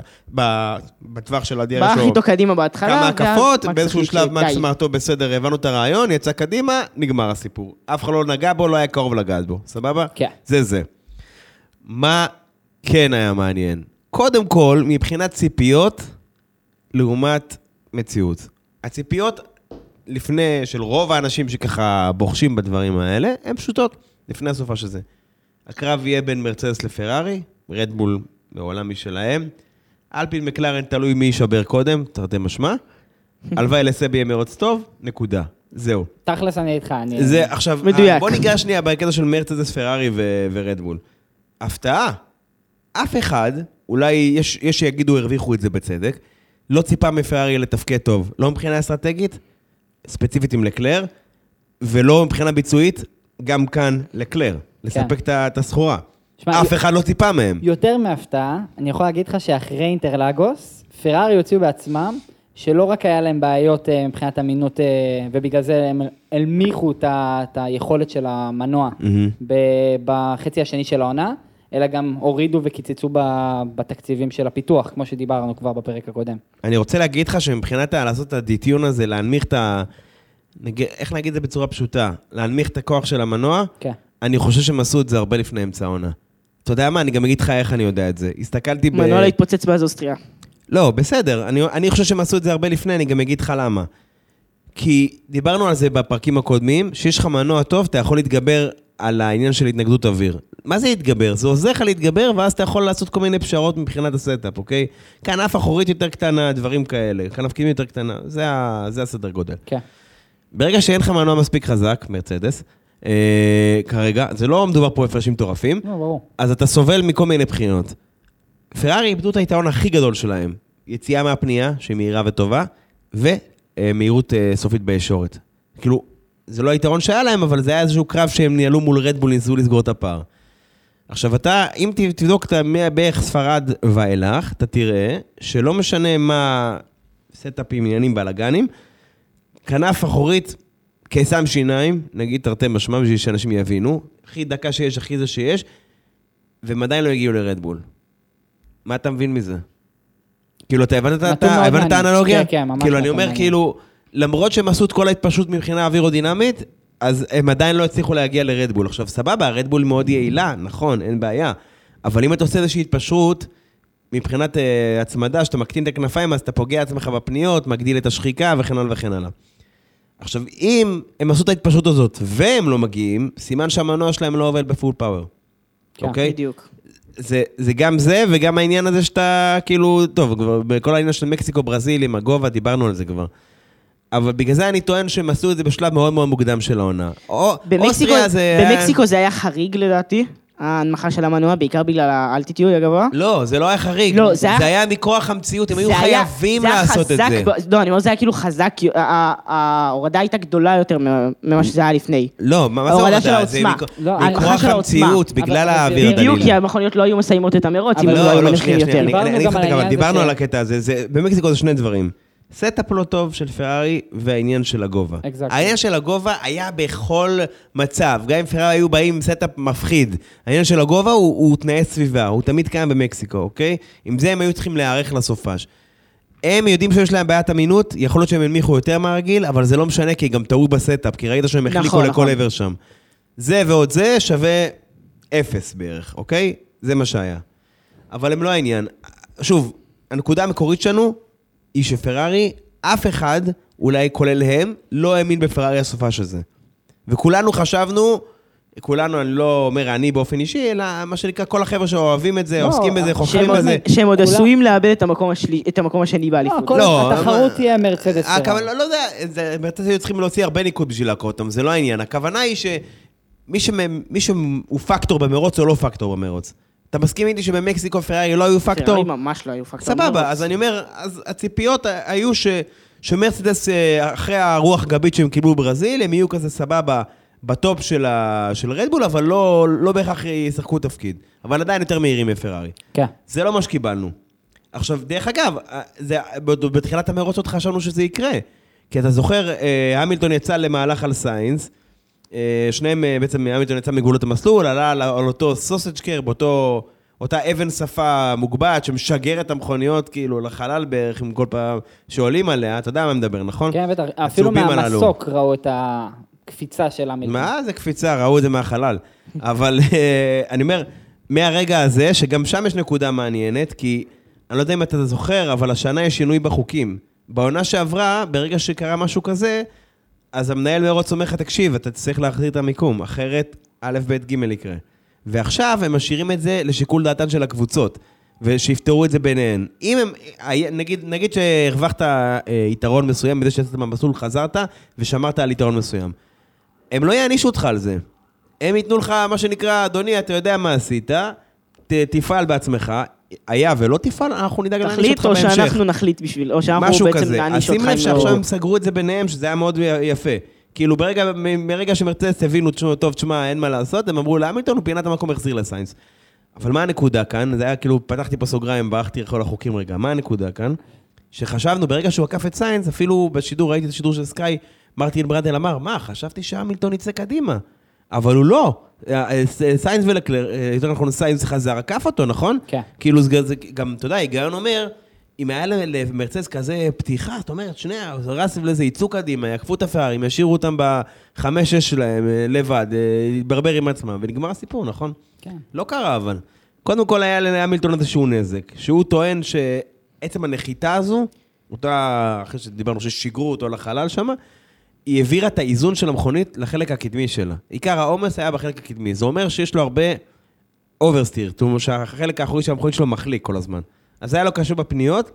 בטווח של ה-DRS בא שלו. איתו קדימה בהתחלה. כמה הקפות, באיזשהו שלב. מקס אמר, טוב, בסדר, הבנו את הרעיון, יצא קדימה, נגמר הסיפור. אף אחד לא נגע בו, לא היה קרוב לגעת בו, סבבה? כן. זה זה. מה כן היה מעניין? קודם כל, מבחינת ציפיות, לעומת מציאות. הציפיות לפני, של רוב האנשים שככה בוחשים בדברים האלה, הן פשוטות, לפני הסופה של זה. הקרב יהיה בין מרצדס לפרארי, רדבול בעולם משלהם. אלפין מקלרן תלוי מי יישבר קודם, תרתי משמע. הלוואי לסבי יהיה מרוץ טוב, נקודה. זהו. תכלס אני איתך, אני... זה עכשיו, מדויק. בוא ניגע שנייה בקטע של מרצדס, פרארי ו- ורדבול. הפתעה. אף אחד, אולי יש, יש שיגידו הרוויחו את זה בצדק, לא ציפה מפרארי לתפקד טוב. לא מבחינה אסטרטגית, ספציפית עם לקלר, ולא מבחינה ביצועית, גם כאן לקלר. לספק את ה- את הסחורה. שמע, אף אחד לא ציפה מהם. יותר מהפתעה, אני יכול להגיד לך שאחרי אינטרלגוס, פרארי הוציאו בעצמם, שלא רק היה להם בעיות אה, מבחינת אמינות, אה, ובגלל זה הם הנמיכו את היכולת של המנוע. ב- בחצי השני של העונה, אלא גם הורידו וקיצצו ב- בתקציבים של הפיתוח, כמו שדיברנו כבר בפרק הקודם. אני רוצה להגיד לך שמבחינת לעשות את הדיטיון הזה, להנמיך את ה... איך להגיד את זה בצורה פשוטה? להנמיך את הכוח של המנוע, כן. אני חושב שהם עשו את זה הרבה לפני אמצע העונה. אתה יודע מה? אני גם אגיד לך איך אני יודע את זה. הסתכלתי ב... מנוע להתפוצץ באוסטריה. לא, בסדר. אני, אני חושב שהם עשו את זה הרבה לפני, אני גם אגיד לך למה. כי דיברנו על זה בפרקים הקודמים, שיש לך מנוע טוב, אתה יכול להתגבר על העניין של התנגדות אוויר. מה זה להתגבר? זה עוזר לך להתגבר, ואז אתה יכול לעשות כל מיני פשרות מבחינת ה setup, אוקיי? כנף אחורית יותר קטנה, דברים כאלה. כנף קדמי יותר קטנה, זה, ה, זה הסדר גודל. כן. ברגע שאין לך מנוע מספיק חזק, מרצדס, אה, כרגע, זה לא מדובר פה הפרשים מטורפים, לא, ברור. אז אתה סובל מכל מיני בחינות. פרארי איבדו את היתרון הכי גדול שלהם. יציאה מהפנייה, שהיא מהירה וטובה, ומהירות אה, סופית בישורת. כאילו, זה לא היתרון שהיה להם, אבל זה היה איזשהו קרב שהם ניהלו מול רדבול, ניסו לסגור את הפער. עכשיו אתה, אם תבדוק את ה- בערך ספרד ואילך, אתה תראה שלא משנה מה סטאפים, עניינים, בלאגנים, כנף אחורית, קיסם שיניים, נגיד תרתי משמע בשביל שאנשים יבינו, הכי דקה שיש, הכי זה שיש, והם עדיין לא הגיעו לרדבול. מה אתה מבין מזה? כאילו, אתה הבנת את. האנלוגיה? כן, כן, ממש כאילו, אני אומר. כאילו, למרות שהם עשו את כל ההתפשטות מבחינה אווירודינמית, אז הם עדיין לא הצליחו להגיע לרדבול. עכשיו, סבבה, הרדבול מאוד יעילה, נכון, אין בעיה. אבל אם אתה עושה איזושהי התפשרות, מבחינת uh, הצמדה, שאתה מקטין את הכנפיים, אז אתה פוגע עצמך בפניות, מגדיל את השחיקה וכן הלאה וכן הלאה. עכשיו, אם הם עשו את ההתפשטות הזאת והם לא מגיעים, סימן שהמנוע שלהם לא עובד בפול פאוור. כן, אוקיי? בדיוק. זה, זה גם זה, וגם העניין הזה שאתה, כאילו, טוב, כבר בכל העניין של מקסיקו, ברזיל, עם הגובה, דיברנו על זה כבר. אבל בגלל זה אני טוען שהם עשו את זה בשלב מאוד מאוד מוקדם של העונה. במקסיקו, זה... היה- במקסיקו זה היה חריג לדעתי, ההנמכה של המנוע, בעיקר בגלל ה altitude הגבוה. לא, זה לא היה חריג. לא, זה היה- זה היה מכוח המציאות, הם היו זה היה- חייבים לעשות את זה. ב- לא, אני אומר, זה היה כאילו חזק, ההורדה הייתה גדולה יותר ממה- שזה היה לפני. לא, מה זה ההורדה של העוצמה. מכוח- לא, מכוח של העוצמה. המציאות, אבל- בגלל האוויר בדיוק, הדליל. כי המכוניות לא היו מסיימות את המרוץ, אם הם לא היו לא, לא, שנייה, יותר. אני דיברנו על הקטע הזה, זה- במקסיקו זה שני דברים. setup לא טוב של פרארי והעניין של הגובה. Exactly. העניין של הגובה היה בכל מצב, גם אם פרארי היו באים עם setup מפחיד. העניין של הגובה הוא, הוא תנאי סביבה, הוא תמיד קיים במקסיקו, אוקיי? עם זה הם היו צריכים להיערך לסופש. הם יודעים שיש להם בעיית אמינות, יכול להיות שהם הנמיכו יותר מהרגיל, אבל זה לא משנה, כי גם טעו ב setup, כי ראית שהם החליקו נכון, לכל נכון. עבר שם. זה ועוד זה שווה אפס בערך, אוקיי? זה מה שהיה. אבל הם לא העניין. שוב, הנקודה המקורית שלנו היא שפרארי, אף אחד, אולי כולל הם, לא האמין בפרארי הסופש הזה. וכולנו חשבנו, כולנו, אני לא אומר אני באופן אישי, אלא מה שנקרא כל החבר'ה שאוהבים את זה, לא, עוסקים בזה, עוד- בזה. שהם עוד כולם- עשויים לאבד את המקום השלי- את המקום השני לא, באליפות. הכל- לא, התחרות תהיה מרצדס הכוונה, פרארי. לא יודע, זה- מרצדס היו צריכים להוציא הרבה ניקוד בשביל לעקור אותם, זה לא העניין. הכוונה היא שמי שמ- מי שהוא פקטור במרוץ או לא פקטור במרוץ. אתה מסכים איתי שבמקסיקו פרארי לא היו פקטור? פרארי ממש לא היו פקטור. סבבה. אז אני אומר, אז הציפיות היו ש, שמרצדס, אה, אחרי הרוח גבית שהם קיבלו בברזיל, הם יהיו כזה סבבה ב top של, ה, של רדבול, אבל לא, לא בהכרח ישחקו תפקיד. אבל עדיין יותר מהירים מפרארי. כן. זה לא מה שקיבלנו. עכשיו, דרך אגב, אה, זה, בתחילת המרוץ עוד חשבנו שזה יקרה. כי אתה זוכר, אה, המילטון יצא למהלך על סיינס, שניהם, אה, בעצם המילטון יצא מגבולות המסלול, עלה על, אותו sausage kerb, באותו, אותה אבן שפה מוגבהת שמשגר את המכוניות כאילו לחלל בערך עם כל פעם שעולים עליה, אתה יודע מה מדבר, נכון? כן, בטח. אפילו. מהמסוק ראו את הקפיצה של המילטון. מה זה קפיצה, ראו את זה מהחלל. אבל אה, אני אומר, מהרגע הזה, שגם שם יש נקודה מעניינת, כי אני לא יודע אם אתה זוכר, אבל השנה יש שינוי בחוקים. בעונה שעברה, ברגע שקרה משהו כזה, אז המנהל מרוץ אומר לך, תקשיב, אתה צריך להחזיר את המיקום, אחרת א', ב', ג' יקרה. ועכשיו הם משאירים את זה לשיקול דעתן של הקבוצות, ושיפתרו את זה ביניהן. אם הם, נגיד, נגיד שהרווחת אה, יתרון מסוים בזה שיצאת מהמסלול, חזרת ושמרת על יתרון מסוים. הם לא יענישו אותך על זה. הם ייתנו לך מה שנקרא, אדוני, אתה יודע מה עשית, ת, תפעל בעצמך. היה ולא תפעל, אנחנו נדאג להעניש תחליט אותך או בהמשך. שאנחנו נחליט בשביל, או שאנחנו משהו בעצם כזה. אז נעניש שים אותך לב שעכשיו. הם סגרו את זה ביניהם, שזה היה מאוד יפה. כאילו ברגע, מרגע שמרצדס הבינו, "תשמע, טוב, תשמע, אין מה לעשות, הם אמרו להמילטון, הוא פינה את המקום, החזיר לסיינס. אבל מה הנקודה כאן? זה היה כאילו, פתחתי פה סוגריים, ברחתי לכל החוקים רגע. מה הנקודה כאן? שחשבנו, ברגע שהוא עקף את סיינס, אפילו בשידור, ראיתי את השידור של סקאי, מרטין בראנדל אמר, מה, חשבתי שהמילטון יצא קדימה. אבל הוא לא. אה, אה, סיינס ולקלר, אה, יותר נכון, סיינס חזר, עקף אותו, נכון? כן. כאילו, זה, גם, אתה יודע, היגיון אומר, אם היה למרצדס כזה פתיחה, זאת אומרת, זה רס לזה, יצאו קדימה, יעקפו את הפערים, ישאירו אותם בחמש-שש שלהם אה, לבד, אה, להתברבר עם עצמם, ונגמר הסיפור, נכון? כן. לא קרה אבל. קודם כל היה להמילטון איזשהו נזק, שהוא טוען שעצם הנחיתה הזו, אותה, אחרי שדיברנו ששיגרו אותו לחלל שם, היא העבירה את האיזון של המכונית לחלק הקדמי שלה. עיקר העומס היה בחלק הקדמי. זה אומר שיש לו הרבה oversteer, זאת אומרת שהחלק האחורי של המכונית שלו מחליק כל הזמן. אז היה לו קשה בפניות,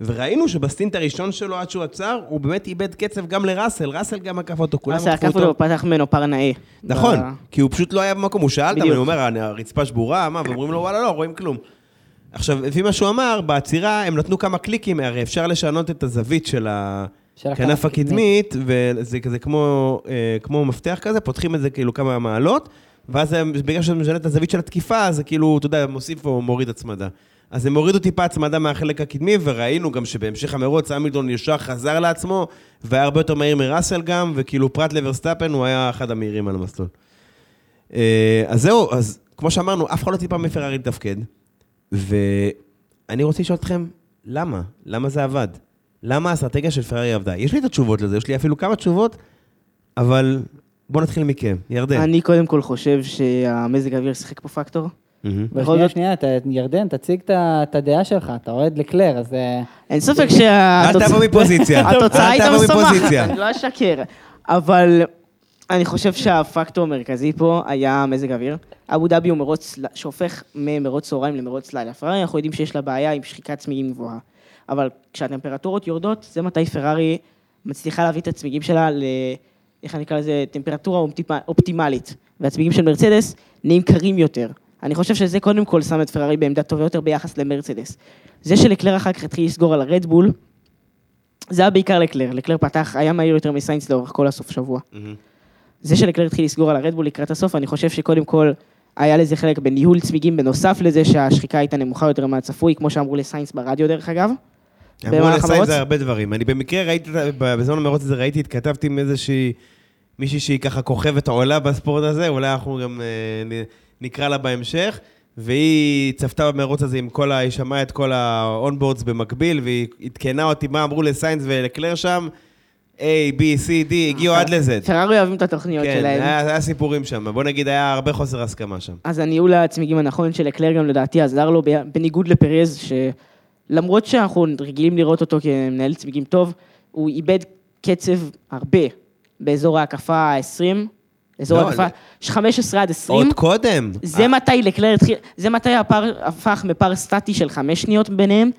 וראינו שב stint הראשון שלו, עד שהוא עצר, הוא באמת איבד קצב גם לראסל, ראסל גם עקף אותו, כולם ראסל עקפו עקף אותו ופתח ממנו פער נאה. נכון, ב- כי הוא פשוט לא היה במקום, הוא שאל אותם. אני אומר, הרצפה שבורה, מה, ואומרים לו, וואלה, לא, רואים כלום. עכשיו, לפי מה שהוא אמר, בעצירה הם נתנו כמה קליקים, הרי אפשר לשנות את הזווית של של הכנף הקדמית, וזה כזה כמו, אה, כמו מפתח כזה, פותחים את זה כאילו כמה מעלות, ואז בגלל שזה משנה את הזווית של התקיפה, זה כאילו, אתה יודע, מוסיף או מוריד הצמדה. אז הם הורידו טיפה הצמדה מהחלק הקדמי, וראינו גם שבהמשך המרוץ המילטון ישר חזר לעצמו, והיה הרבה יותר מהיר מראסל גם, וכאילו פרט לברסטאפן הוא היה אחד המהירים על המסלול. אה, אז זהו, אז כמו שאמרנו, אף אחד לא ציפה מפרארי לתפקד, ואני רוצה לשאול אתכם, למה? למה זה עבד? למה האסטרטגיה של פרארי עבדה? יש לי את התשובות לזה, יש לי אפילו כמה תשובות, אבל בואו נתחיל מכם. ירדן. אני קודם כל חושב שהמזג האוויר שיחק פה פקטור. בכל זאת, שנייה, ירדן, תציג את הדעה שלך, אתה אוהד לקלר, אז... אה, אין ספק אל שהתוצאה... תבוא מפוזיציה. התוצאה אל הייתה משמחת. אני לא אשקר. אבל אני חושב שהפקטור המרכזי פה היה מזג אוויר. אבו דאבי הוא מרוץ שהופך ממרוץ צהריים למרוץ לילה. פרארי, אנחנו יודעים שיש לה בעיה עם שחיקת צמיגים גבוהה. אבל כשהטמפרטורות יורדות, זה מתי פרארי מצליחה להביא את הצמיגים שלה ל... איך אני אקרא לזה? טמפרטורה אופטימ- אופטימלית. והצמיגים של מרצדס נהיים קרים יותר. אני חושב שזה קודם כל שם את פרארי בעמדה טובה יותר ביחס למרצדס. זה שלקלר אחר כך התחיל לסגור על הרדבול, זה היה בעיקר לקלר. לקלר פתח, היה מהיר יותר מסיינס לאורך כל הסוף שבוע. מהמם. זה שלקלר התחיל לסגור על הרדבול לקראת הסוף, אני חושב שקודם כל היה לזה חלק בניהול צמיגים, בנוסף לזה שהשחיקה הייתה נמוכה יותר מהצפוי, כמו שאמרו לסיינס ברדיו דרך אגב. אמרו במהלך המרוץ? זה הרבה דברים. אני במקרה ראיתי, בזמן המרוץ הזה ראיתי, התכתבתי עם איזושהי, מישהי שהיא ככה כוכבת עולה בספורט הזה, אולי אנחנו גם אה, נקרא לה בהמשך, והיא צפתה במרוץ הזה עם כל ה... היא שמעה את כל ה onboards במקביל, והיא עדכנה אותי מה אמרו לסיינס ולקלר שם, A, B, C, D, הגיעו עד לזה. פרארי אוהבים את התוכניות כן, שלהם. היה היה סיפורים שם. בוא נגיד, היה הרבה חוסר הסכמה שם. אז הניהול הצמיגים הנכון של לקלר גם לדעתי עזר לו, בניגוד לפרז, שלמרות שאנחנו רגילים לראות אותו כמנהל צמיגים טוב, הוא איבד קצב הרבה באזור ההקפה ה-20, אזור לא, ההקפה לא. 15 עד 20. עוד קודם. זה מתי לקלר התחיל, זה מתי הפער הפך מפער סטטי של חמש שניות ביניהם,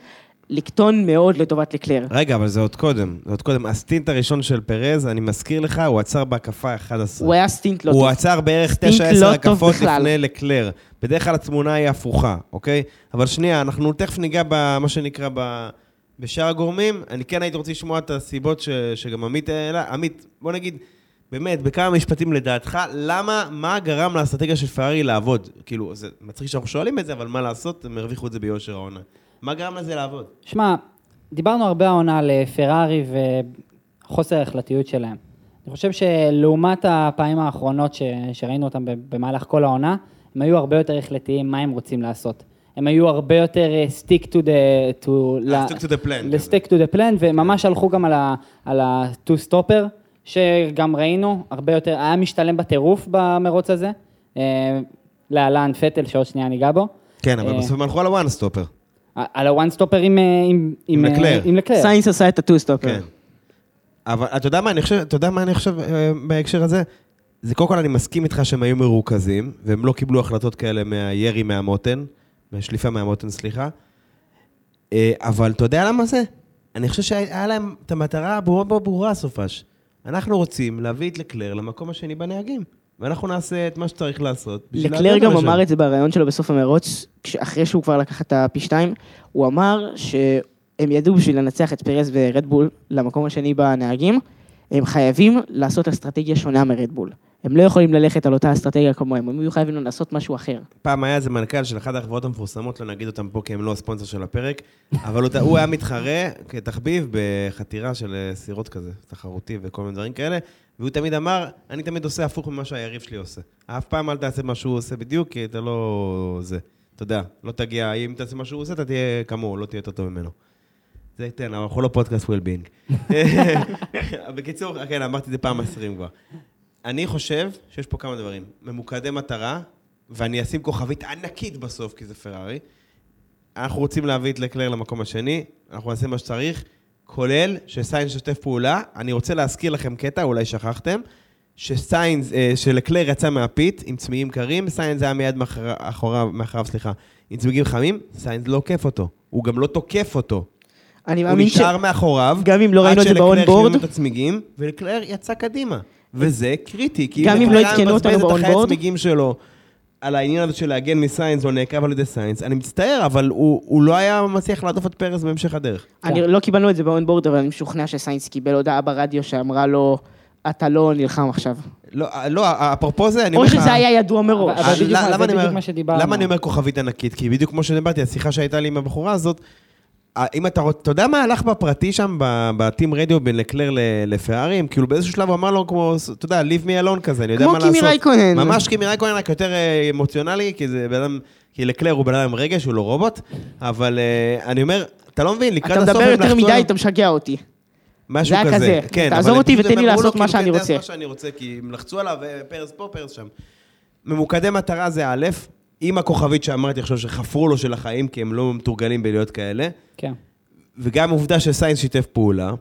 לקטון מאוד לטובת לקלר. רגע, אבל זה עוד קודם. זה עוד קודם. הסטינט הראשון של פרז, אני מזכיר לך, הוא עצר בהקפה 11. הוא היה סטינט לא הוא טוב. עצר בערך סטינט 9-10 לא הקפות. לפני לקלר. בדרך כלל התמונה היא הפוכה, אוקיי? אבל שנייה, אנחנו תכף ניגע במה שנקרא ב... בשאר הגורמים. אני כן הייתי רוצה לשמוע את הסיבות ש... שגם עמית העלה. עמית, בוא נגיד, באמת, בכמה משפטים לדעתך, למה, מה גרם לאסטרטגיה של פרארי לעבוד? כאילו, זה מצחיק שאנחנו שואלים את זה, אבל מה לעשות, הם הרוויחו את זה ביושר העונה. מה גרם לזה לעבוד? שמע, דיברנו הרבה העונה על אה, פרארי וחוסר ההחלטיות שלהם. אני חושב שלעומת הפעמים האחרונות ש... שראינו אותם במהלך כל העונה, הם היו הרבה יותר החלטיים מה הם רוצים לעשות. הם היו הרבה יותר אה, stick to the... To, אה, stick to the plan. ל-stick to the plan, וממש הלכו גם על ה- ה-two stopper, שגם ראינו, הרבה יותר, היה משתלם בטירוף במרוץ הזה. אה, להלן פטל, שעוד שנייה ניגע בו. כן, אבל אה, בסוף הם הלכו על ה one stopper. על ה one stopper עם, אה, עם, עם אה, לקלר. עם לקלר. סיינס עשה את ה two stopper. כן. אבל אתה יודע מה אני חושב, אתה יודע מה אני חושב אה, בהקשר הזה? זה קודם כל אני מסכים איתך שהם היו מרוכזים, והם לא קיבלו החלטות כאלה מהירי מהמותן, מהשליפה מהמותן, סליחה. אה, אבל אתה יודע למה זה? אני חושב שהיה להם את המטרה מאוד ברורה, סופש. אנחנו רוצים להביא את לקלר למקום השני בנהגים, ואנחנו נעשה את מה שצריך לעשות. לקלר גם. אמר את זה בריאיון שלו בסוף המרוץ, אחרי שהוא כבר לקח את הפי שתיים, הוא אמר שהם ידעו בשביל לנצח את פרס ורדבול למקום השני בנהגים, הם חייבים לעשות אסטרטגיה שונה מרדבול. הם לא יכולים ללכת על אותה אסטרטגיה כמוהם, הם יהיו חייבים לעשות משהו אחר. פעם היה איזה מנכ"ל של אחת החברות המפורסמות, לא נגיד אותם פה כי הם לא הספונסר של הפרק, אבל הוא, הוא היה מתחרה כתחביב בחתירה של אה, סירות כזה, תחרותי וכל מיני דברים כאלה, והוא תמיד אמר, אני תמיד עושה הפוך ממה שהיריב שלי עושה. אף פעם אל תעשה מה שהוא עושה בדיוק, כי אתה לא... זה. אתה יודע, לא תגיע, אם תעשה מה שהוא עושה, אתה תהיה כמוהו, לא תהיה יותר טוב ממנו. זה כן, אבל אנחנו לא פודקאסט well-being. בקיצור, כן, אמרתי את זה פעם עשרים כבר. אני חושב שיש פה כמה דברים. ממוקדי מטרה, ואני אשים כוכבית ענקית בסוף, כי זה פרארי. אנחנו רוצים להביא את לקלר למקום השני, אנחנו נעשה מה שצריך, כולל שסיינס ישתף פעולה. אני רוצה להזכיר לכם קטע, אולי שכחתם, שסיינס, אה, שלקלר יצא מה pit עם צמיגים קרים, סיינס היה מיד מאחר- אחוריו, מאחוריו, סליחה, עם צמיגים חמים, סיינס לא עוקף אותו. הוא גם לא תוקף אותו. אני הוא מאמין ש... נשאר מאחוריו, גם אם לא ראינו את זה עד שלקלר ב onboard. חיממו את הצמיגים, ולקלר יצא קדימה. וזה קריטי, כי גם אם לא עדכנו מבזבז אותנו את החיי באונבורד. הצמיגים שלו על העניין הזה של להגן מסיינס או נעקב על ידי סיינס, אני מצטער, אבל הוא הוא לא היה מצליח להדוף את פרס בהמשך הדרך. אני לא קיבלנו את זה באונבורד, אבל אני משוכנע שסיינס קיבל הודעה ברדיו שאמרה לו, אתה לא נלחם עכשיו. לא, לא, אפרופו זה, אני או אומר לך... שזה היה ידוע מראש. אבל בדיוק למה מה- אני אומר- מה שדיברנו. למה אני אומר כוכבית ענקית? כי בדיוק כמו שדיברתי, השיחה שהייתה לי עם הבחורה הזאת, אם אתה רוצה, אתה יודע מה הלך בפרטי שם, בטים רדיו בין לקלר ל- לפרארי? הם כאילו באיזשהו שלב הוא אמר לו כמו, אתה יודע, leave me alone כזה, אני יודע כמו מה לעשות. קימי רייקונן. ממש קימי רייקונן, רק יותר אה, אמוציונלי, כי זה בן אדם, כי לקלר הוא בן אדם עם רגש, הוא לא רובוט, אבל אה, אני אומר, אתה לא מבין, לקראת אתה הסוף מדבר הם יותר מדי, אתה משגע אותי. משהו כזה. כזה. כן, תעזוב אותי ותן לי לעשות מה שאני רוצה. תעשה מה שאני רוצה, כי הם לחצו עליו, ופרס פה, פרס שם. ממוקדי מטרה זה א', עם הכוכבית שאמרתי עכשיו, שחפרו לו של החיים, כי הם לא מתורגלים בלהיות כאלה, כן. וגם עובדה שסיינס שיתף פעולה.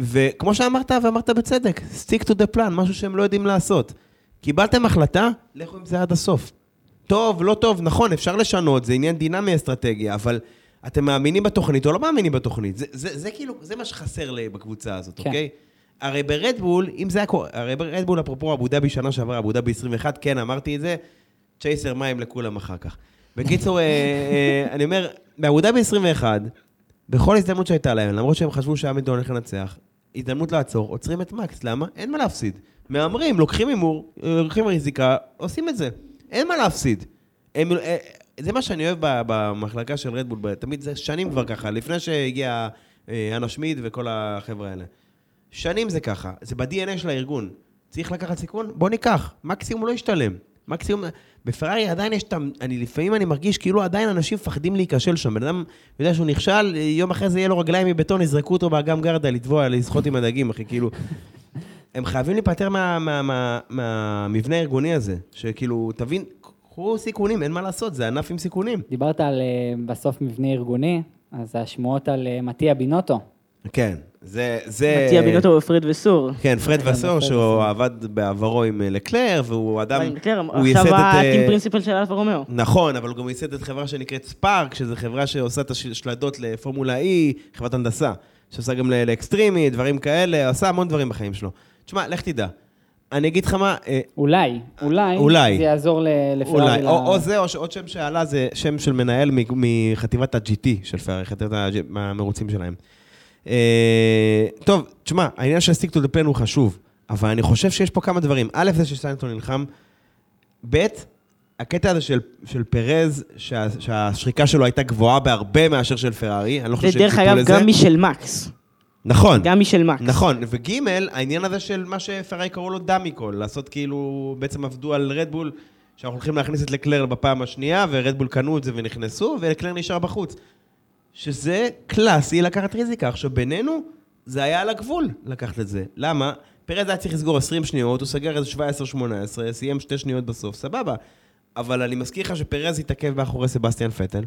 וכמו שאמרת, ואמרת בצדק, stick to the plan, משהו שהם לא יודעים לעשות. קיבלתם החלטה, לכו עם זה עד הסוף. טוב, לא טוב, נכון, אפשר לשנות, זה עניין דינמי אסטרטגיה, אבל אתם מאמינים בתוכנית או לא מאמינים בתוכנית. זה, זה, זה כאילו, זה מה שחסר לי בקבוצה הזאת, כן. אוקיי? הרי ברדבול, אם זה היה קורה, הרי ברדבול, אפרופו אבו דאבי שנה שעברה, אבו דאבי 21, כן, אמרתי את זה, צ'ייסר מים לכולם אחר כך. בקיצור, אה, אה, אני אומר, באבו דאבי 21, בכל הזדמנות שהייתה להם, למרות שהם חשבו שהמילטון הולך לנצח, הזדמנות לעצור, עוצרים את מקס, למה? אין מה להפסיד. מהמרים, לוקחים הימור, לוקחים ריזיקה, עושים את זה. אין מה להפסיד. הם, אה, זה מה שאני אוהב במחלקה של רדבול, תמיד זה שנים כבר ככה, לפני שהגיע אנה שמיד וכל החבר'ה האלה. שנים זה ככה, זה ב-DNA של הארגון. צריך לקחת סיכון? בוא ניקח. מקסימום לא ישתלם. מקסימום... בפרארי עדיין יש את ה... אני לפעמים אני מרגיש כאילו עדיין אנשים מפחדים להיכשל שם. בן אדם יודע שהוא נכשל, יום אחרי זה יהיה לו רגליים מבטון, יזרקו אותו באגם גרדה לטבוע, לשחות עם הדגים, אחי, כאילו... הם חייבים להיפטר מה- מה- מה- מהמבנה הארגוני הזה, שכאילו, תבין, קחו סיכונים, אין מה לעשות, זה ענף עם סיכונים. דיברת על אה, בסוף מבנה ארגוני, אז השמועות על אה, מתיה בינוטו. כן, זה... זה... מאטיה בינוטו ופרד וסור. כן, פרד כן, וסור, פרד שהוא. עבד בעברו עם אה, לקלר, והוא אדם... עם לקלר, הוא ייסד עכשיו את, אה, ה team principal של אלפה רומאו. נכון, אבל הוא גם ייסד את חברה שנקראת ספארק, שזו חברה שעושה את השלדות לפורמולה E, חברת הנדסה, שעושה גם ל- ל Extreme E, דברים כאלה, עושה המון דברים בחיים שלו. תשמע, לך תדע. אני אגיד לך מה, אה, אולי, אולי, אולי. זה יעזור ל- לפרארי. אולי, ל- או, או זה, או שעוד שם שעלה זה שם של מנהל מ- מחטיבת ה-GT של פרארי, חטיבת המרוצים שלהם. אה, טוב, תשמע, העניין של stick to the plan הוא חשוב, אבל אני חושב שיש פה כמה דברים. א', זה שהמילטון נלחם, ב', הקטע הזה של, של פרז, שה, שהשחיקה שלו הייתה גבוהה בהרבה מאשר של פרארי, אני לא חושב שהם ציפו אגב, לזה. גם משל מקס. נכון. גם משל מקס. נכון, וג' העניין הזה של מה שפרארי קראו לו dummy call, לעשות כאילו, בעצם עבדו על רדבול, שאנחנו הולכים להכניס את לקלר בפעם השנייה, ורדבול קנו את זה ונכנסו, ולקלר נשאר בחוץ. שזה קלאסי לקחת ריזיקה. עכשיו, בינינו, זה היה על הגבול לקחת את זה. למה? פרז היה צריך לסגור 20 שניות, הוא סגר איזה 17-18, סיים שתי שניות בסוף, סבבה. אבל אני מזכיר לך שפרז התעכב מאחורי סבסטיאן פטל.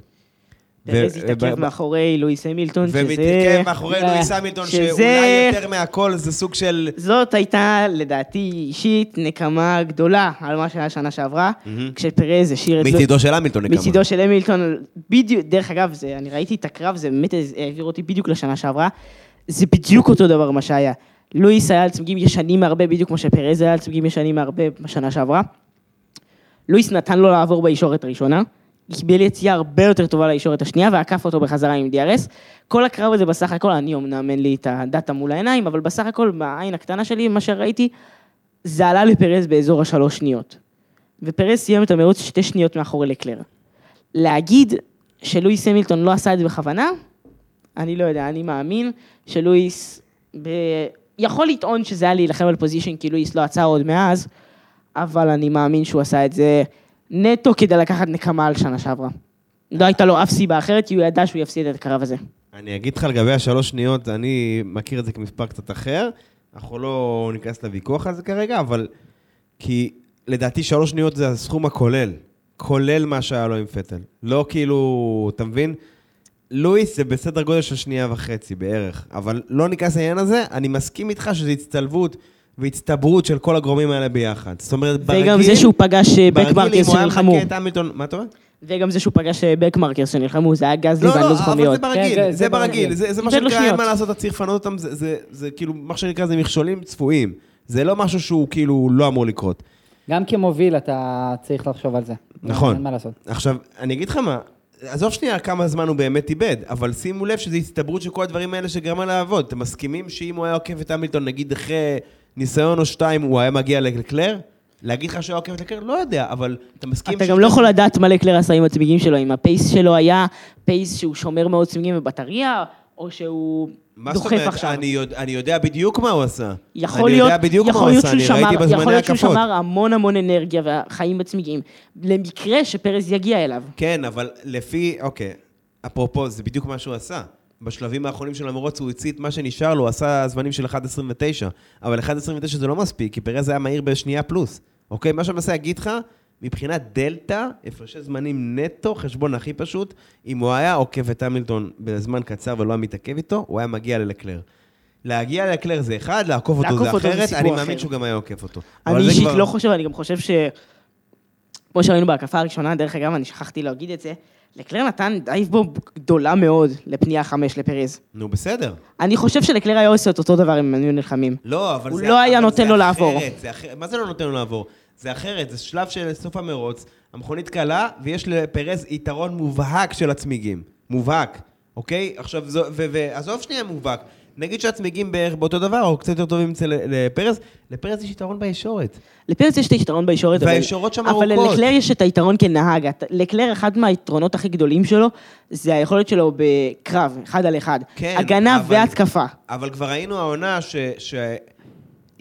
פרז התעכב מאחורי לואיס המילטון, שזה... ומתעכב מאחורי אה, לואיס המילטון, שזה- שאולי יותר מהכל זה סוג של... זאת הייתה, לדעתי אישית, נקמה גדולה על מה שהיה שנה שעברה, כשפרז השאיר את... מצידו של המילטון נקמה. מצידו של המילטון, בדיוק, דרך אגב, זה, אני ראיתי את הקרב, זה באמת העביר אותי בדיוק לשנה שעברה, זה בדיוק אותו דבר מה שהיה. לואיס היה על צמיגים ישנים מהרבה, בדיוק כמו שפרז היה על צמיגים ישנים מהרבה בשנה שעברה. לואיס נתן לו לעבור בישורת הראשונה, קיבל יציאה הרבה יותר טובה לישורת השנייה, ועקף אותו בחזרה עם DRS. כל הקרב הזה בסך הכל, אני אמנם אין לי את הדאטה מול העיניים, אבל בסך הכל, בעין הקטנה שלי, מה שראיתי, זה עלה לפרז באזור השלוש שניות. ופרז סיים את המרוץ שתי שניות מאחורי לקלר. להגיד שלואיס המילטון לא עשה את זה בכוונה, אני לא יודע, אני מאמין שלואיס ב... יכול לטעון שזה היה להילחם על פוזיישן כי לואיס לא עצר עוד מאז, אבל אני מאמין שהוא עשה את זה נטו כדי לקחת נקמה על שנה שעברה. לא הייתה לו אף סיבה אחרת, כי הוא ידע שהוא יפסיד את הקרב הזה. אני אגיד לך לגבי השלוש שניות, אני מכיר את זה כמספר קצת אחר, אנחנו לא ניכנס לוויכוח על זה כרגע, אבל... כי לדעתי שלוש שניות זה הסכום הכולל, כולל מה שהיה לו עם פטל. לא כאילו, אתה מבין? לואיס זה בסדר גודל של שנייה וחצי בערך, אבל לא ניכנס לעניין הזה, אני מסכים איתך שזו הצטלבות והצטברות של כל הגורמים האלה ביחד. זאת אומרת, ברגיל... וגם זה שהוא פגש אה, בקמרקס ברגיל, אם הוא היה שנלחמו. מכה את המילטון... מה אתה אומר? וגם זה שהוא פגש אה, בקמרקר שנלחמו, זה היה גזלי לא, ואני לא לא, זוכר אבל מי זה. ברגיל, כן, זה- זה זה ברגיל, ברגיל. זה זה מה שנקרא, אין. מה לעשות, אתה צריך לפנות אותם, זה- זה- זה כאילו, מה שנקרא, זה מכשולים צפויים. זה לא משהו שהוא כאילו לא אמור לקרות. גם כמוביל אתה צריך לחשוב על זה. נכון. אין מה לעשות. עכשיו, אני אגיד לך מה, עזוב שנייה כמה זמן הוא באמת איבד, אבל שימו לב שזו הצטברות של כל הדברים האלה שגרמה לעבוד. אתם מסכימים שאם הוא היה עוקף את המילטון, נגיד אחרי ניסיון או שתיים, הוא היה מגיע לקלר? להגיד לך שהוא היה עוקף לקלר? לא יודע, אבל אתה מסכים... אתה גם לא יכול לדעת מה לקלר עשה עם הצמיגים שלו, אם הפייס שלו היה פייס שהוא שומר מאוד צמיגים בבטריה, או שהוא מה זאת אומרת? עכשיו. אני יודע- אני יודע בדיוק מה הוא עשה. יכול אני להיות, יודע בדיוק מה הוא עשה, אני ראיתי שמר, בזמני יכול להיות שהוא. שמר המון המון אנרגיה והחיים בצמיגים, למקרה שפרז יגיע אליו. כן, אבל לפי, אוקיי, אפרופו, זה בדיוק מה שהוא עשה. בשלבים האחרונים של המרוץ הוא הוציא את מה שנשאר לו, עשה זמנים של 1.29, אבל 1.29 זה לא מספיק, כי פרז היה מהיר בשנייה פלוס. אוקיי, מה שאני מנסה להגיד לך, מבחינת דלתא, הפרשי זמנים נטו, חשבון הכי פשוט, אם הוא היה עוקף את המילטון בזמן קצר ולא היה מתעכב איתו, הוא היה מגיע ללקלר. להגיע ללקלר זה אחד, לעקוף אותו זה אחרת, אני. מאמין שהוא גם היה עוקף אותו. אני אישית לא חושב, אני גם חושב ש... כמו שראינו בהקפה הראשונה, דרך אגב, אני שכחתי להגיד את זה, לקלר נתן דייב בו גדולה מאוד לפנייה חמש לפרז. נו, בסדר. אני חושב שלקלר היה עושה את אותו דבר אם הם היו נלחמים. לא, אבל הוא זה... לא היה נותן לו לעבור. זה אחרת. מה זה לא נותן לו לעבור? זה אחרת, זה שלב של סוף המרוץ, המכונית קלה, ויש לפרז יתרון מובהק של הצמיגים. מובהק, אוקיי? עכשיו, ועזוב שנייה מובהק. נגיד שהצמיגים בערך באותו דבר, או קצת יותר טובים אצל לפרז, לפרז יש יתרון בישורת. לפרץ יש את היתרון בישורת, אבל- והישורות שם אבל ארוכות. לקלר יש את היתרון כנהג. לקלר, אחד מהיתרונות הכי גדולים שלו, זה היכולת שלו בקרב, אחד על אחד. כן, הגנה אבל- והתקפה. אבל כבר ראינו העונה ש... ש...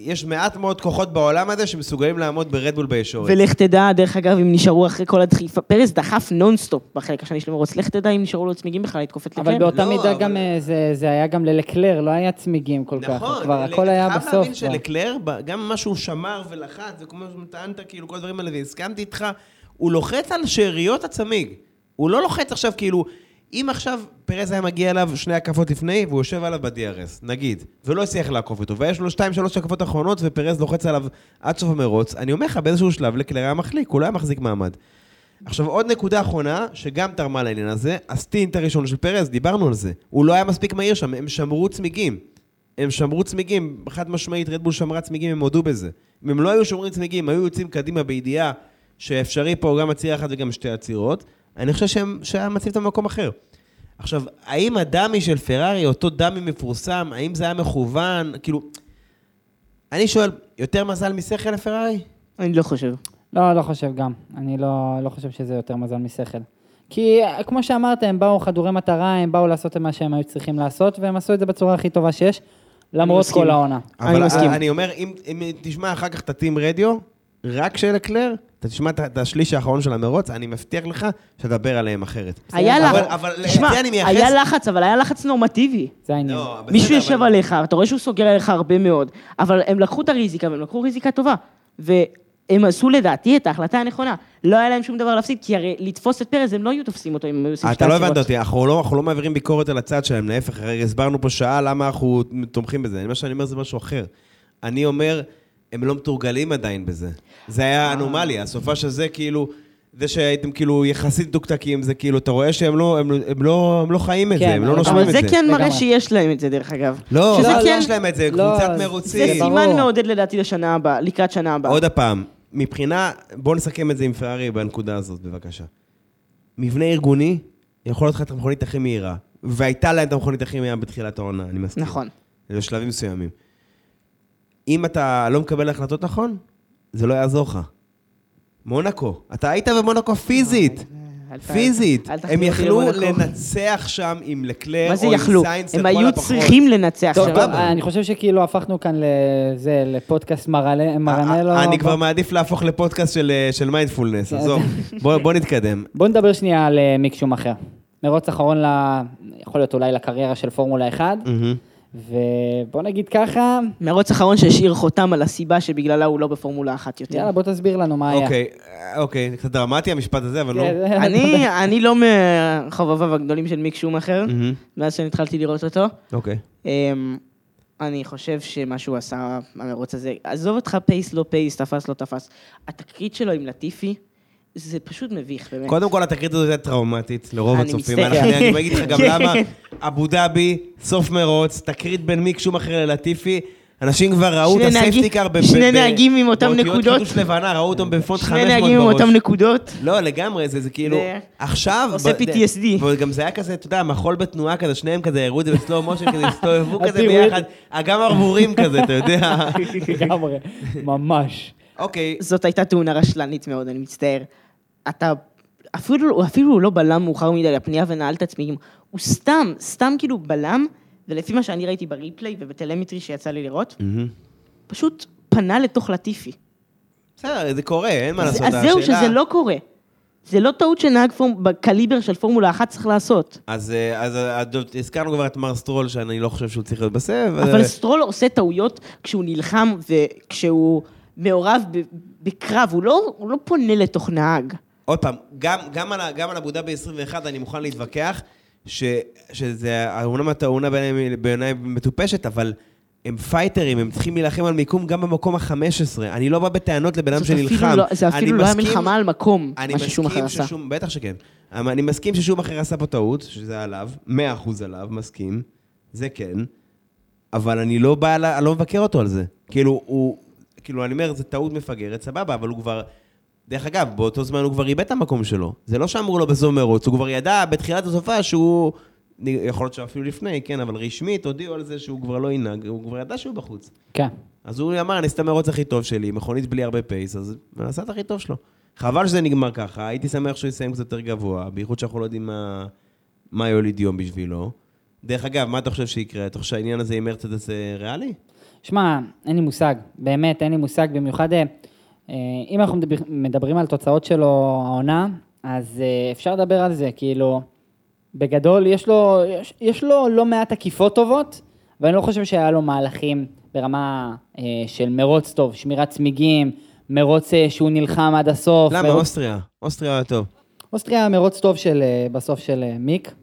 יש מעט מאוד כוחות בעולם הזה שמסוגלים לעמוד ברדבול בישורת. ולך תדע, דרך אגב, אם נשארו אחרי כל הדחיפה, פרס דחף נונסטופ בחלק השני של המרוץ, לך תדע אם נשארו לו צמיגים בכלל לתקוף את אבל לקלר. באותה לא, מידה אבל- גם אה, זה- זה היה גם ללקלר, לא היה צמיגים כל כך. נכון, כבר ל- הכל היה בסוף. חייב להבין. שלקלר, גם מה שהוא שמר ולחץ, וכמו שטענת, כאילו, כל הדברים האלה, והסכמתי איתך, הוא לוחץ על שאריות הצמיג. הוא לא לוחץ עכשיו, כאילו, אם עכשיו פרז היה מגיע אליו שני הקפות לפני, והוא יושב עליו ב-DRS, נגיד, ולא הצליח לעקוף אותו, ויש לו שתיים, שלוש הקפות אחרונות, ופרז לוחץ עליו עד סוף המרוץ, אני אומר לך, באיזשהו שלב לקלר היה מחליק, הוא לא היה מחזיק מעמד. עכשיו, עוד נקודה אחרונה, שגם תרמה לעניין הזה, הסטינט הראשון של פרז, דיברנו על זה. הוא לא היה מספיק מהיר שם, הם שמרו צמיגים. הם שמרו צמיגים, חד משמעית, רדבול שמרה צמיגים, הם הודו בזה. אם הם לא היו שומרים צמיגים, היו יוצאים קדימה בידיעה שאפשרי פה גם עצירה אחת וגם שתי עצירות, אני חושב שהם, שהיה מציב אותם במקום אחר. עכשיו, האם הדמי של פרארי, אותו דמי מפורסם, האם זה היה מכוון? כאילו, אני שואל, יותר מזל משכל לפרארי? אני לא חושב. לא, לא חושב גם. אני לא, לא חושב שזה יותר מזל משכל. כי כמו שאמרת, הם באו חדורי מטרה, הם באו לעשות את מה שהם היו צריכים לעשות, והם עשו את זה בצורה הכי טובה שיש, למרות. כל העונה. אני אבל מסכים. אני אומר, אם, אם תשמע אחר כך את הטים רדיו, רק של אקלר, אתה תשמע את- השליש האחרון של המרוץ, אני מבטיח לך שתדבר עליהם אחרת. היה אבל- לחץ, אבל תשמע, היה לחץ, אבל היה לחץ נורמטיבי. זה העניין. לא, מישהו יושב עליך, אתה רואה שהוא סוגר עליך הרבה מאוד, אבל הם לקחו את הריזיקה, והם לקחו ריזיקה טובה. והם עשו לדעתי את ההחלטה הנכונה. לא היה להם שום דבר להפסיד, כי הרי לתפוס את פרז, הם לא היו תופסים אותו אם הם היו עושים שתי אתה לא. הבנת אותי, אנחנו לא, אנחנו לא מעבירים ביקורת על הצד שלהם, להפך, הרי הסברנו פה שעה למה אנחנו תומכים בזה. מה שאני אומר זה משהו אחר. אני אומר, הם לא מתורגלים עדיין בזה. זה היה אנומליה, הסופה של זה כאילו, זה שהייתם כאילו יחסית דוקדקים, זה כאילו, אתה רואה שהם לא, הם, הם לא, הם לא חיים את כן, זה, הם לא אבל נושמים אבל את זה זה. כן מראה. שיש להם את זה, דרך אגב. לא, לא, כן- יש להם את זה, לא, קבוצת זה- מרוצים. זה. סימן מעודד לדעתי לשנה הבאה, לקראת שנה הבאה. עוד פעם, מבחינה, בואו נסכם את זה עם פרארי בנקודה הזאת, בבקשה. מבנה ארגוני, יכול להיות לך את המכונית הכי מהירה, והייתה להם את המכונית הכי מהירה בתחילת העונה, אני מסכים. נכון. בשלבים מסוימים. אם אתה לא מקבל החלטות נכון, זה לא יעזור לך. מונקו, אתה היית במונקו פיזית. אל ת- פיזית. הם יכלו. לנצח שם עם לקלר מה זה או עם יכלו? סיינס הם לכל היו הפחות. צריכים לנצח. טוב, שם. אני חושב שכאילו הפכנו כאן לזה, לפודקאסט מרלה- מרנלו. אני כבר מעדיף להפוך לפודקאסט של, אה, של מיינדפולנס, כן. עזוב. בוא, בוא נתקדם. בוא נדבר שנייה על אה, מיק שומאחר. מרוץ אחרון. יכול להיות אולי לקריירה של פורמולה 1, מהמם. ובוא נגיד ככה, מרוץ אחרון שהשאיר חותם על הסיבה שבגללה הוא לא בפורמולה אחת יותר. יאללה בוא תסביר לנו מה היה. אוקיי, אוקיי, קצת דרמטי המשפט הזה, אבל לא. כן, זה- אני, אני לא מחובביו הגדולים של מיק שומאחר, מהמם. מאז שאני התחלתי לראות אותו. אוקיי. אמ, אני חושב שמה שהוא עשה במרוץ הזה, עזוב אותך pace לא pace, תפס לא תפס. התקרית שלו עם לטיפי, זה פשוט מביך, באמת. קודם כל, התקרית הזאת הייתה טראומטית לרוב אני הצופים. מצטער. אני אני אגיד לך גם כן. למה. אבו דאבי, סוף מרוץ, תקרית בין מיק שומאחר ללטיפי. אנשים כבר ראו את שני הסייפטיקר ב- שני נהגים עם אותם באותיות נקודות. חידוש לבנה, ראו אותם בפונט 500 שני בראש. נהגים עם אותם נקודות. לא, לגמרי, זה, זה כאילו, עכשיו... עושה PTSD. וגם זה היה כזה, אתה יודע, מחול בתנועה כזה, שניהם כזה, הראו את זה בסלואו מושן, כזה, הסתובבו כזה. ביחד, אגם ערבורים כזה, אתה יודע. לגמרי, ממש. אוקיי, זאת הייתה תאונה רשלנית מאוד, אני מצטער. אתה, אפילו, הוא אפילו לא בלם מאוחר מדי לפנייה ונעל את עצמי, הוא סתם, סתם כאילו בלם, ולפי מה שאני ראיתי בריפליי ובטלמטרי שיצא לי לראות, מהמם. פשוט פנה לתוך לטיפי. בסדר, זה קורה, אין מה אז, לעשות. אז זהו, השאלה- שזה לא קורה. זה לא טעות שנהג פורם, בקליבר של פורמולה אחת צריך לעשות. אז, אה, אז אה, הזכרנו כבר את מר סטרול, שאני לא חושב שהוא צריך להיות בסבב. אבל אה, סטרול עושה טעויות כשהוא נלחם וכשהוא מעורב בקרב, הוא לא, הוא לא פונה לתוך נהג. עוד פעם, גם, גם, על, גם על אבו דאבי 21 אני מוכן להתווכח, ש, שזה, אומנם התאונה בעיניי מטופשת, אבל הם פייטרים, הם צריכים להילחם על מיקום גם במקום ה-15. אני לא בא בטענות לבן אדם שנלחם. לא- זה אפילו לא היה מסכים- מלחמה על מקום, מה ששומאחר עשה. ששום, בטח שכן. אני מסכים ששום אחר עשה פה טעות, שזה עליו, 100% עליו, מסכים, זה כן, אבל אני לא בא, אני לא מבקר אותו על זה. כאילו, הוא, כאילו, אני אומר, זו טעות מפגרת, סבבה, אבל הוא כבר... דרך אגב, באותו זמן הוא כבר איבד את המקום שלו. זה לא שאמרו לו בסוף מרוץ, הוא כבר ידע בתחילת הסופה שהוא... יכול להיות שאפילו לפני, כן, אבל רשמית הודיעו על זה שהוא כבר לא ינהג, הוא כבר ידע שהוא בחוץ. כן. אז הוא אמר, אני אעשה את המרוץ הכי טוב שלי, מכונית בלי הרבה פייס, אז עשה את הכי טוב שלו. חבל שזה נגמר ככה, הייתי שמח שהוא יסיים קצת יותר גבוה, בייחוד שאנחנו לא יודעים מה, מה יוליד יום בשבילו. דרך אגב, מה אתה חושב שיקרה? אתה חושב שהעניין הזה עם מרצדס ריאלי? שמע, אין לי מושג, באמת, אין לי מושג, במיוחד אה, אם אנחנו מדבר, מדברים על תוצאות שלו העונה, אז אה, אפשר לדבר על זה, כאילו, בגדול יש לו, יש, יש לו לא מעט עקיפות טובות, ואני לא חושב שהיה לו מהלכים ברמה אה, של מרוץ טוב, שמירת צמיגים, מרוץ אה, שהוא נלחם עד הסוף. למה? מרוץ- אוסטריה. אוסטריה היה טוב. אוסטריה היה מרוץ טוב של, אה, בסוף של אה, מיק,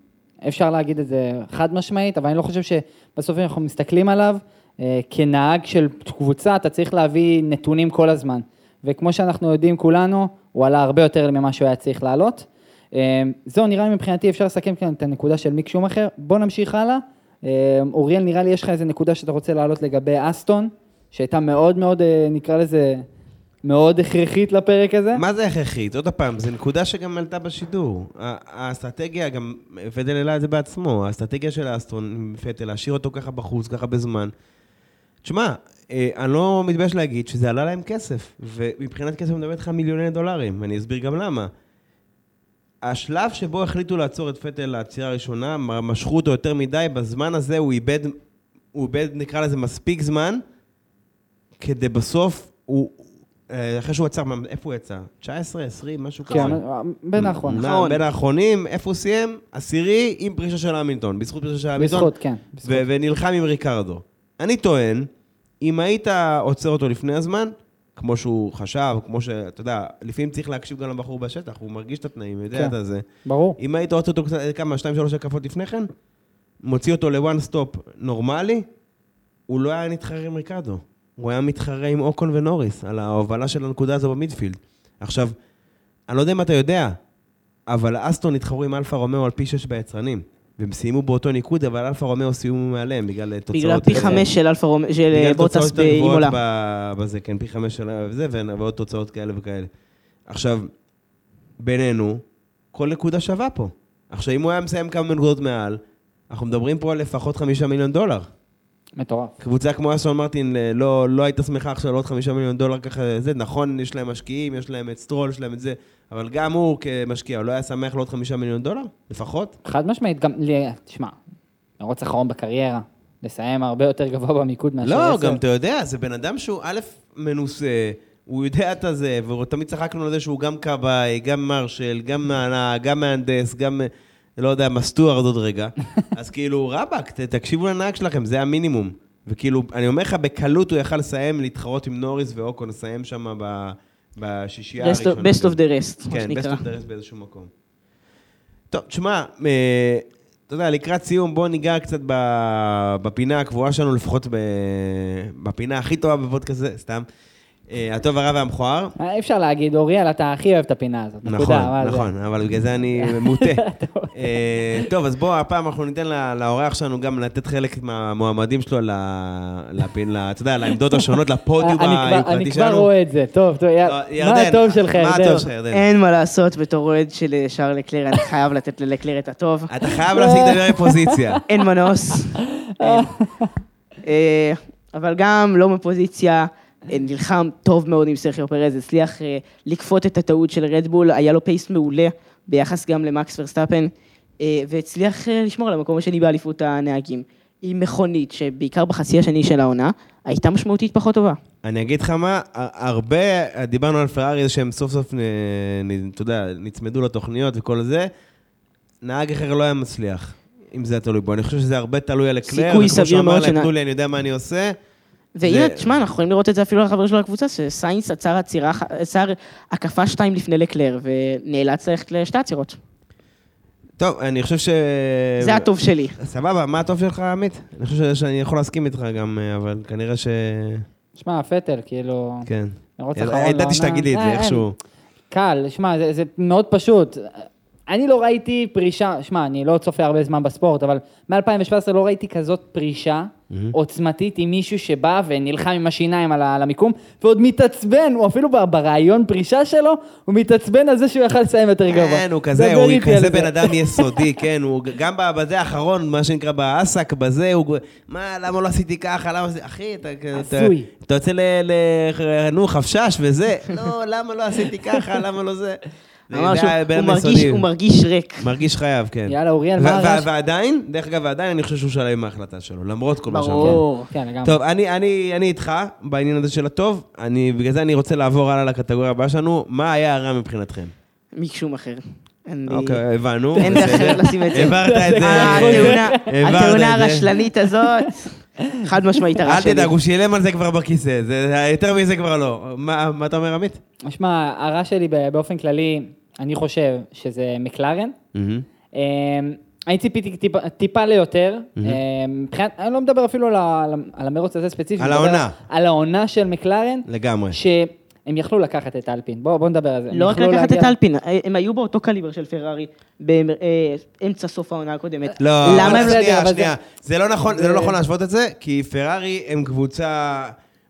אפשר להגיד את זה חד משמעית, אבל אני לא חושב שבסוף אנחנו מסתכלים עליו, אה, כנהג של קבוצה, אתה צריך להביא נתונים כל הזמן. וכמו שאנחנו יודעים כולנו, הוא עלה הרבה יותר ממה שהוא היה צריך לעלות. אה, זהו, נראה לי מבחינתי אפשר לסכם כאן את הנקודה של מיק שומאחר. בוא נמשיך הלאה. אה, אוריאל, נראה לי יש לך איזה נקודה שאתה רוצה להעלות לגבי אסטון, שהייתה מאוד מאוד, אה, נקרא לזה, מאוד הכרחית לפרק הזה. מה זה הכרחית? עוד פעם, זו נקודה שגם עלתה בשידור. האסטרטגיה, גם פטל העלה את זה בעצמו, האסטרטגיה של האסטרון עם פטל, להשאיר אותו ככה בחוץ, ככה בזמן. תשמע, אני לא מתבייש להגיד שזה עלה להם כסף, ומבחינת כסף אני מדבר איתך מיליוני דולרים, אני אסביר גם למה. השלב שבו החליטו לעצור את פטל לעצירה הראשונה, משכו אותו יותר מדי, בזמן הזה הוא איבד, הוא איבד, נקרא לזה, מספיק זמן, כדי בסוף, הוא, אה, אחרי שהוא עצר, מה- איפה הוא יצא? 19, 20, משהו כזה. כן, בין האחרונים. נע, בין האחרונים, איפה הוא סיים? עשירי עם פרישה של המילטון, בזכות פרישה של המילטון. בזכות, כן. ונלחם עם ריקרדו. אני טוען, אם היית עוצר אותו לפני הזמן, כמו שהוא חשב, כמו שאתה יודע, לפעמים צריך להקשיב גם לבחור בשטח, הוא מרגיש את התנאים, יודע כן. את זה. ברור. אם היית עוצר אותו קצת, כמה, שתיים, שלוש הקפות לפני כן, מוציא אותו ל one stop נורמלי, הוא לא היה נתחרה עם ריקרדו. הוא היה מתחרה עם אוקון ונוריס, על ההובלה של הנקודה הזו ב midfield. עכשיו, אני לא יודע אם אתה יודע, אבל אסטון התחרו עם אלפה רומאו על פי שש ביצרנים. והם סיימו באותו ניקוד, אבל אלפה רומאו סיימו מעליהם בגלל אה, תוצאות... בגלל פי חמש של אלפה רומאו, של בגלל בוטס באימולה. ב- בזה, כן, פי חמש של זה, ועוד תוצאות כאלה וכאלה. עכשיו, בינינו, כל נקודה שווה פה. עכשיו, אם הוא היה מסיים כמה נקודות מעל, אנחנו מדברים פה על לפחות חמישה מיליון דולר. מטורף. קבוצה כמו אסטון מרטין אה, לא, לא הייתה שמחה עכשיו לעוד חמישה מיליון דולר ככה, זה נכון, יש להם משקיעים, יש להם את סטרול, יש להם את זה, אבל גם הוא כמשקיע, הוא לא היה שמח לעוד חמישה מיליון דולר? לפחות? חד משמעית, גם, תשמע, מרוץ אחרון בקריירה, לסיים הרבה יותר גבוה במיקום מאשר לא, עשר. גם אתה יודע, זה בן אדם שהוא א', מנוסה, הוא יודע את הזה, ותמיד צחקנו על זה שהוא גם כבאי, גם מרשל, גם מהנהג, גם מהנדס, גם, לא יודע, מסטוארד עוד רגע. אז כאילו, רבאק, תקשיבו לנהג שלכם, זה המינימום. וכאילו, אני אומר לך, בקלות הוא יכל לסיים, להתחרות עם נוריס ואוקון, לסיים שם ב- בשישייה הראשונה. best of the rest, מה כן, best שנקרא. of the rest באיזשהו מקום. טוב, תשמע, אה, אתה יודע, לקראת סיום, בואו ניגע קצת בפינה הקבועה שלנו, לפחות בפינה הכי טובה בפודקאסט הזה, סתם. אה, הטוב, הרע והמכוער. אה, אי אפשר להגיד, אוריאל, אתה הכי אוהב את הפינה הזאת. נכון, נקודה? נכון, אבל בגלל זה אני מוטה. אה, טוב, אז בוא, הפעם אנחנו ניתן ל- לאורח שלנו גם לתת חלק מהמועמדים שלו ל- לפין, ל- אתה יודע, לעמדות השונות, לפודיום אני כבר- אני היוקרתי כבר שלנו. רואה את זה, טוב, טוב, לא, מה הטוב שלך, ירדן? אין מה לעשות, בתור אוהד של שער לקלר, אני חייב לתת ללקלר את הטוב. אתה חייב להשיג את הדבר מפוזיציה. אין מנוס. אבל גם לא מפוזיציה, נלחם טוב מאוד עם סרחיו פרז, הצליח אה, לכפות את הטעות של רדבול, היה לו pace מעולה ביחס גם למקס ורסטאפן, אה, והצליח אה, לשמור על המקום השני באליפות הנהגים. עם מכונית, שבעיקר בחצי השני של העונה, הייתה משמעותית פחות טובה. אני אגיד לך מה, הרבה, דיברנו על פרארי שהם סוף סוף, אתה יודע, נצמדו לתוכניות וכל זה, נהג אחר לא היה מצליח, אם זה היה תלוי בו. אני חושב שזה הרבה תלוי על אקלר, וכמו שאמר להם, תנו לי, אני יודע מה אני עושה. והנה, זה- תשמע, אנחנו יכולים לראות את זה אפילו על החבר שלו לקבוצה, שסיינס עצר עצירה, עצר הקפה שתיים לפני לקלר, ונאלץ ללכת לשתי עצירות. טוב, אני חושב ש... זה הטוב שלי. סבבה, מה הטוב שלך, עמית? אני חושב שאני יכול להסכים איתך גם, אה, אבל כנראה ש... שמע, פטל, כאילו... כן. אחרון ידעתי לעונה. שתגיד לי את אה, זה. איכשהו. קל, שמע, זה, זה מאוד פשוט. אני לא ראיתי פרישה, שמע, אני לא צופה הרבה זמן בספורט, אבל מ-2017 לא ראיתי כזאת פרישה עוצמתית עם מישהו שבא ונלחם עם השיניים על, ה- על המיקום, ועוד מתעצבן, הוא אפילו ב- ברעיון פרישה שלו, הוא מתעצבן על זה שהוא יכל לסיים יותר גבוה. כן, הוא כזה, דבר הוא איתי על כזה זה. בן אדם יסודי, כן, הוא גם ב- בזה האחרון, מה שנקרא באסק, בזה, הוא... מה, למה לא עשיתי ככה, למה זה... אחי, אתה... אתה- עשוי. אתה יוצא ל... ל- נו, חפשש וזה, לא, למה לא עשיתי ככה, למה לא זה? אמר זה שהוא היה בן הוא אדם מרגיש- יסודי. הוא מרגיש ריק. מרגיש חייב, כן. יאללה, אוריאל, מה ו- הרעש? ועדיין, דרך אגב, ועדיין אני חושב שהוא שלם עם ההחלטה שלו, למרות כל מה. ברור. כן, לגמרי. טוב, אני, אני, אני איתך בעניין הזה של הטוב, אני, בגלל זה אני רוצה לעבור הלאה לקטגוריה הבאה שלנו, מה היה הרע מבחינתכם? משום אחר. אוקיי, הבנו. אין דרך. אחרת לשים את זה. העברת את זה. התאונה-. הרשלנית הזאת, חד משמעית הרע אל שלי. תדאג, הוא שילם על זה כבר בכיסא, יותר מזה כבר לא. מה, אתה אומר, עמית? שמע, הרע שלי באופן כללי, אני חושב שזה מקלרן. אני ציפיתי טיפה, טיפה ליותר, אמ, מבחינת, אני לא מדבר אפילו על, ה- על המרוץ הזה ספציפית, על העונה. על העונה של מקלרן, לגמרי. שהם יכלו לקחת את אלפין, בואו בוא נדבר על זה. לא רק לקחת להגיע- את אלפין, הם היו באותו קליבר של פרארי באמצע סוף העונה הקודמת. לא, למה אבל הם... בסדר, שנייה, אבל זה- שנייה. זה לא נכון, זה לא זה- נכון להשוות את זה, כי פרארי הם קבוצה,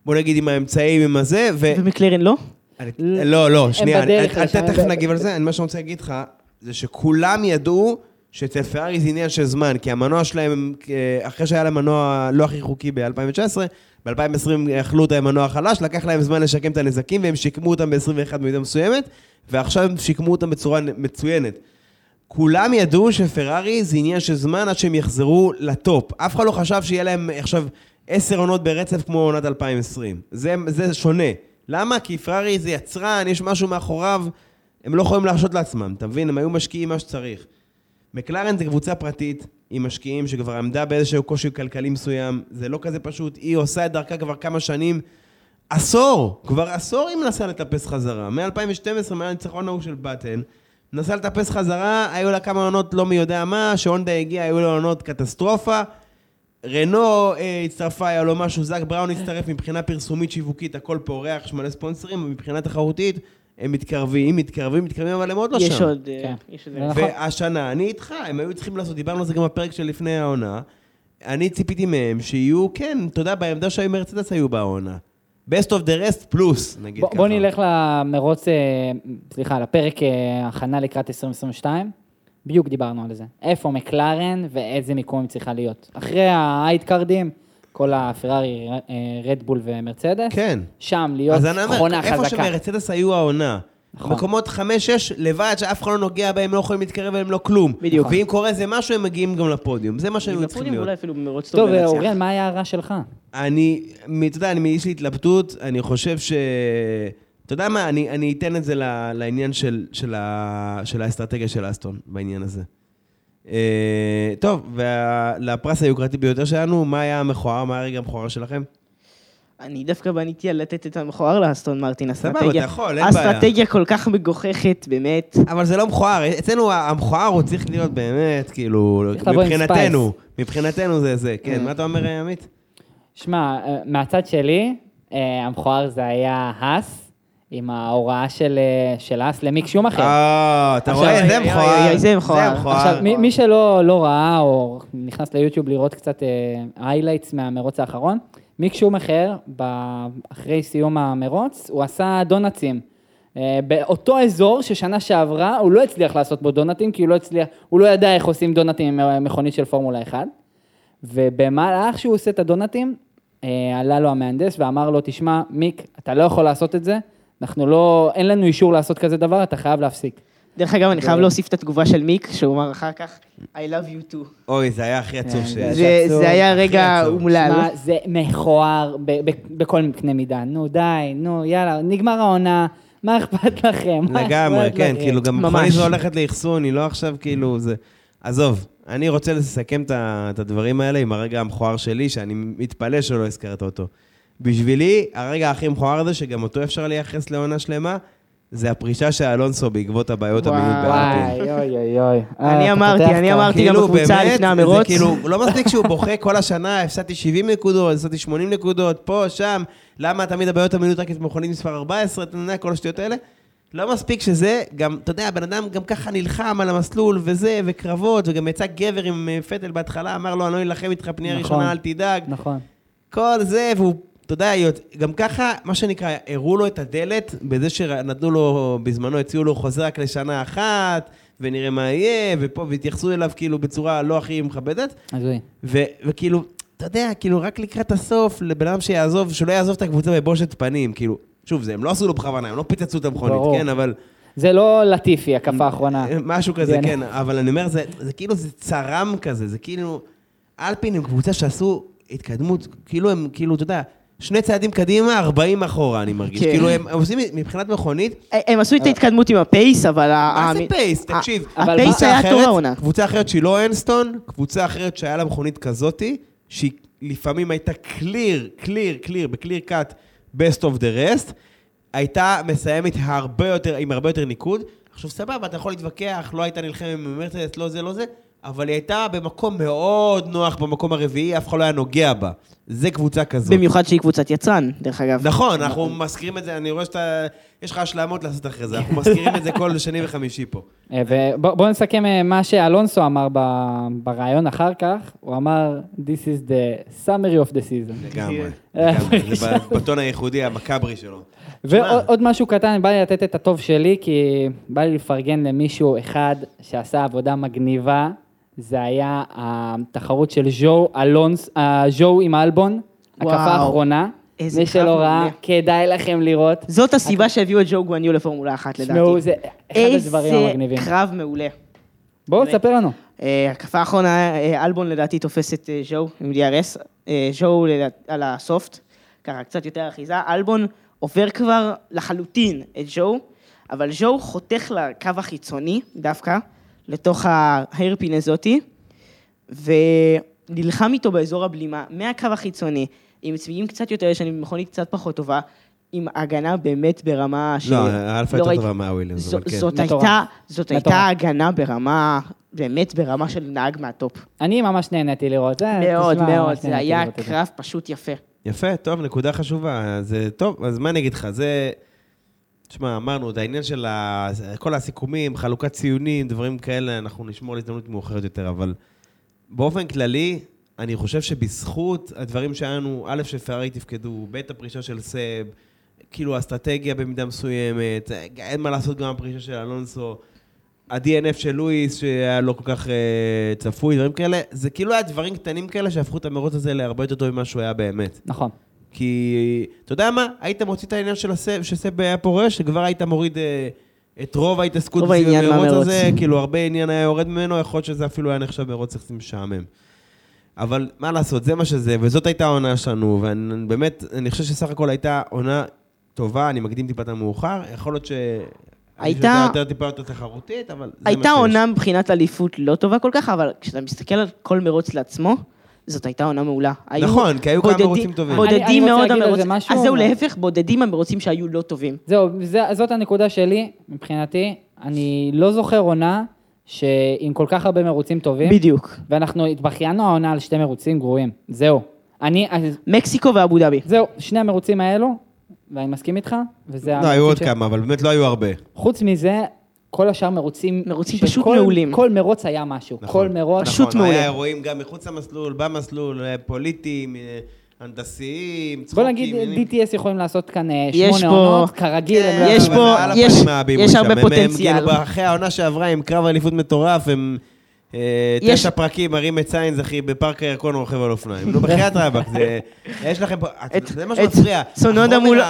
בוא נגיד עם האמצעים, עם הזה, ו... ומקלרן לא? אני- לא, לא, שנייה, אתה תכף ב- נגיב על זה, אני- מה שאני רוצה להגיד לך, זה שכולם ידעו שאצל פרארי זה עניין של זמן, כי המנוע שלהם, הם, אחרי שהיה להם מנוע לא הכי חוקי ב-2019, ב-2020 אכלו את המנוע החלש, לקח להם זמן לשקם את הנזקים, והם שיקמו אותם ב-21 במידה מסוימת, ועכשיו הם שיקמו אותם בצורה מצוינת. כולם ידעו שפרארי זה עניין של זמן עד שהם יחזרו לטופ. אף אחד לא חשב שיהיה להם עכשיו עשר עונות ברצף כמו עונת 2020. זה, זה שונה. למה? כי פרארי זה יצרן, יש משהו מאחוריו, הם לא יכולים להרשות לעצמם, אתה מבין? הם היו משקיעים מה שצריך. מקלרן זה קבוצה פרטית עם משקיעים שכבר עמדה באיזשהו קושי כלכלי מסוים, זה לא כזה פשוט, היא עושה את דרכה כבר כמה שנים, עשור, כבר עשור היא מנסה לטפס חזרה. מ-2012, מהניצחון ההוא של באטן, מנסה לטפס חזרה, היו לה כמה עונות לא מי יודע מה, שהונדה הגיעה, היו לה עונות קטסטרופה. רנו אה, הצטרפה, היה לו משהו, זאק בראון הצטרף מבחינה פרסומית שיווקית, הכל פורח, יש מלא ספונסרים, ומבחינה תחרותית, הם מתקרבים, מתקרבים, מתקרבים, אבל הם עוד לא שם. יש עוד... אה, כן. יש עוד... נכון. והשנה, אני איתך, הם היו צריכים לעשות, דיברנו על זה גם בפרק שלפני העונה, אני ציפיתי מהם שיהיו, כן, אתה יודע, בעמדה שהיו מרצדס היו בעונה. best of the rest פלוס, נגיד בוא, ככה. בוא נלך למרוץ, אה, סליחה, לפרק אה, הכנה לקראת 2022. בדיוק דיברנו על זה. איפה מקלרן ואיזה מיקום היא צריכה להיות. אחרי האייטקארדים, כל הפרארי, אה, רדבול ומרצדס, כן. שם להיות אז אני אומר, מכונה איפה חזקה. שמרצדס היו העונה. נכון. מקומות 5-6 לבד, שאף אחד לא נוגע בהם, לא יכולים להתקרב אליהם, לא כלום. בדיוק. ואם קורה איזה משהו, הם מגיעים גם לפודיום. זה מה שהם היו צריכים להיות. אולי אפילו במרוץ טוב טוב, לנצח. אוריאל, מה היה הרע שלך? אני, אתה יודע, אני, יש לי התלבטות, אני חושב ש... אתה יודע מה, אני, אני אתן את זה לעניין של, של, ה, של האסטרטגיה של אסטון בעניין הזה. אה, טוב, ולפרס היוקרתי ביותר שלנו, מה היה המכוער, מה היה הרגע המכוער שלכם? אני דווקא בניתי על לתת את המכוער לאסטון מרטין, סבבה, אסטרטגיה. אתה יכול, אין בעיה. אסטרטגיה כל כך מגוחכת, באמת. אבל זה לא מכוער, אצלנו המכוער הוא צריך להיות באמת, כאילו, מבחינתנו, מבחינתנו זה זה, כן, Mm. מה אתה אומר, עמית? שמע, אה, מהצד שלי, אה, המכוער זה היה האס, עם ההוראה של אה, של האס למיק שומאחר. אה, אתה עכשיו, רואה? זה אוי, מכוער. אוי, אוי, זה מכוער. מכוער. עכשיו, מי, מי שלא לא ראה או נכנס ליוטיוב לראות קצת highlights מהמרוץ האחרון, מיק שומאחר, ב- אחרי סיום המרוץ, הוא עשה דונטים. אה, באותו אזור ששנה שעברה הוא לא הצליח לעשות בו דונטים, כי הוא לא הצליח, הוא לא ידע איך עושים דונטים עם מכונית של פורמולה 1. ובמהלך שהוא עושה את הדונטים, אה, עלה לו המהנדס ואמר לו, תשמע, מיק, אתה לא יכול לעשות את זה, אנחנו לא, אין לנו אישור לעשות כזה דבר, אתה חייב להפסיק. דרך אגב, אני חייב להוסיף את התגובה של מיק, שהוא אמר אחר כך, I love you too. אוי, זה היה הכי עצוב שיש. זה- היה רגע. אומלל. זה מכוער ב- ב- בכל קנה מידה. נו, די, נו, יאללה, נגמר העונה, מה אכפת לכם? לגמרי, כן? כאילו גם. מכונית לא הולכת לאחסון, היא לא עכשיו כאילו זה... עזוב, אני רוצה לסכם את הדברים האלה עם הרגע המכוער שלי, שאני מתפלא שלא הזכרת אותו. בשבילי, הרגע הכי מכוער זה, שגם אותו אפשר לייחס לעונה שלמה, זה הפרישה של אלונסו בעקבות הבעיות. המיניות באלפין. וואי, אוי, אוי, אוי. אני אה, אתה אמרתי, אני אמרתי גם בקבוצה לפני זה המרוץ. כאילו, לא מספיק שהוא בוכה כל השנה, הפסדתי 70 נקודות, הפסדתי 80 נקודות, פה, שם, למה תמיד הבעיות המיניות רק את מכונית מספר 14, אתה יודע, כל השטויות האלה. לא מספיק שזה, גם, אתה יודע, הבן אדם גם ככה נלחם על המסלול וזה, וקרבות, וגם יצא גבר עם אה, פטל בהתחלה, אמר לו, אני לא אלחם איתך פנייה נכון. ראשונה, אל תדאג. נכון. כל זה, והוא, אתה יודע, גם ככה, מה שנקרא, הראו לו את הדלת, בזה שנתנו לו, בזמנו הציעו לו חוזה רק לשנה אחת, ונראה מה יהיה, ופה, והתייחסו אליו כאילו בצורה לא הכי מכבדת. ו, וכאילו, אתה יודע, כאילו, רק לקראת הסוף, לבן אדם שיעזוב, שלא יעזוב את הקבוצה בבושת פנים, כאילו, שוב, זה, הם לא עשו לו בכוונה, הם לא פיצצו את המכונית. כן, אבל... זה לא לטיפי, הקפה האחרונה. משהו כזה, כן. כן, אבל אני אומר, זה, זה כאילו, זה צרם כזה, זה כאילו... אלפין הם קבוצה שעשו התקדמות, כאילו הם, כאילו, אתה יודע, שני צעדים קדימה, 40 אחורה, אני מרגיש. כן. כאילו, הם עושים מבחינת מכונית, הם עשו את ההתקדמות עם ה pace, אבל... מה זה pace? תקשיב. ה pace היה טוב העונה. קבוצה אחרת שהיא לא אנסטון, קבוצה אחרת שהיה לה מכונית כזאתי, שהיא לפעמים הייתה קליר, קליר, קליר, בקליר קאט, best of the rest, הייתה מסיימת הרבה יותר, עם הרבה יותר ניקוד. עכשיו, סבבה, אתה יכול להתווכח, לא הייתה נלחמת עם מרצדס, לא זה, לא זה, אבל היא הייתה במקום מאוד נוח, במקום הרביעי, אף אחד לא היה נוגע בה. זה קבוצה כזאת. במיוחד שהיא קבוצת יצרן, דרך אגב. נכון, אנחנו מזכירים את זה, אני רואה שאתה, יש לך השלמות לעשות אחרי זה, אנחנו מזכירים את זה כל שני וחמישי פה. אה, ובואו נסכם אה, מה שאלונסו אמר בריאיון אחר כך, הוא אמר, This is the summary of the season. לגמרי, לגמרי, זה בטון הייחודי המכברי שלו. ועוד עוד משהו קטן, בא לי לתת את הטוב שלי, כי בא לי לפרגן למישהו אחד שעשה עבודה מגניבה, זה היה התחרות של ז'ו אלונס, אה, ז'ו עם אלבון, וואו. הקפה האחרונה. איזה מי שלא ראה. כדאי לכם לראות. זאת הסיבה שהביאו את ג'ו גואניו לפורמולה אחת, לדעתי. תשמעו, זה אחד הדברים המגניבים. איזה קרב מעולה. בואו, תספר לנו. אה, הקפה האחרונה, אה, אלבון לדעתי תופס את ז'ו עם DRS, ז'ו על הסופט, ככה קצת יותר אחיזה, אלבון עובר כבר לחלוטין את ז'ו, אבל ז'ו חותך לקו החיצוני דווקא, לתוך ההרפין הזאתי, ונלחם איתו באזור הבלימה, מהקו החיצוני, עם צמיגים קצת יותר ישנים, עם מכונית קצת פחות טובה, עם הגנה באמת ברמה ש... לא, האלפה יותר ראיתי- טובה מהוויליאמס, זו- אבל כן. זאת מטורף. הייתה, זאת. הייתה הגנה ברמה, באמת ברמה של נהג מהטופ. אני ממש נהניתי לראות. מאוד מאוד, זה היה קרב פשוט יפה. יפה, טוב, נקודה חשובה. זה טוב, אז מה אני אגיד לך? זה... תשמע, אמרנו, את העניין של ה... כל הסיכומים, חלוקת ציונים, דברים כאלה, אנחנו נשמור להזדמנות מאוחרת יותר, אבל באופן כללי, אני חושב שבזכות הדברים שהיה לנו, א', שפרארי תפקדו, ב', הפרישה של סב, כאילו אסטרטגיה במידה מסוימת, אין מה לעשות גם הפרישה של אלונסו, ה-DNF של לואיס, שהיה לא כל כך uh, צפוי, דברים כאלה, זה כאילו היה דברים קטנים כאלה שהפכו את המרוץ הזה להרבה יותר טוב ממה שהוא היה באמת. נכון. כי, אתה יודע מה? היית מוציא את העניין של הסב, שסב היה פורש, שכבר היית מוריד אה, את רוב ההתעסקות רוב סביב העניין המרוץ. הזה, כאילו הרבה עניין היה יורד ממנו, יכול להיות שזה אפילו היה נחשב מרוץ יחסים משעמם. אבל מה לעשות, זה מה שזה, וזאת הייתה העונה שלנו, ובאמת, אני חושב שסך הכל הייתה עונה טובה, אני מקדים טיפה את המאוחר, יכול להיות ש... הייתה- יותר, טיפה יותר תחרותית, אבל הייתה. עונה מבחינת אליפות לא טובה כל כך, אבל כשאתה מסתכל על כל מרוץ לעצמו, זאת הייתה עונה מעולה. נכון, כי היו כמה בודדים- מרוצים טובים. בודדים מאוד המרוצים, אז זהו, להפך, בודדים המרוצים שהיו לא טובים. זהו, זה, זאת הנקודה שלי, מבחינתי. אני לא זוכר עונה שעם כל כך הרבה מרוצים טובים, בדיוק. ואנחנו התבכיינו העונה על שתי מרוצים גרועים. זהו. אני, מקסיקו ואבו דאבי. זהו, שני המרוצים האלו, ואני מסכים איתך, וזה לא, היו עוד ש- כמה, אבל באמת לא היו הרבה. חוץ מזה, כל השאר מרוצים... מרוצים פשוט מעולים. כל מרוץ היה משהו. נכון. כל מרוץ... פשוט נכון, מעולה. היה אירועים גם מחוץ למסלול, במסלול, אה, פוליטיים, אה, הנדסיים, בוא צחוקים. נגיד, עניינים. DTS יכולים לעשות כאן אה, יש שמונה פה- עונות, כרגיל. הם לא יש פה- יש-. הרבה הם- פוטנציאל. הם כאילו אחרי העונה שעברה עם קרב אליפות מטורף, הם... אה, יש- תשע פרקים, מרים את סיינס, אחי, בפארק הירקון רוכב על אופניים. נו, בחייאת רבאק, זה... יש לכם פה... זה מה שמפריע. סונודה מול-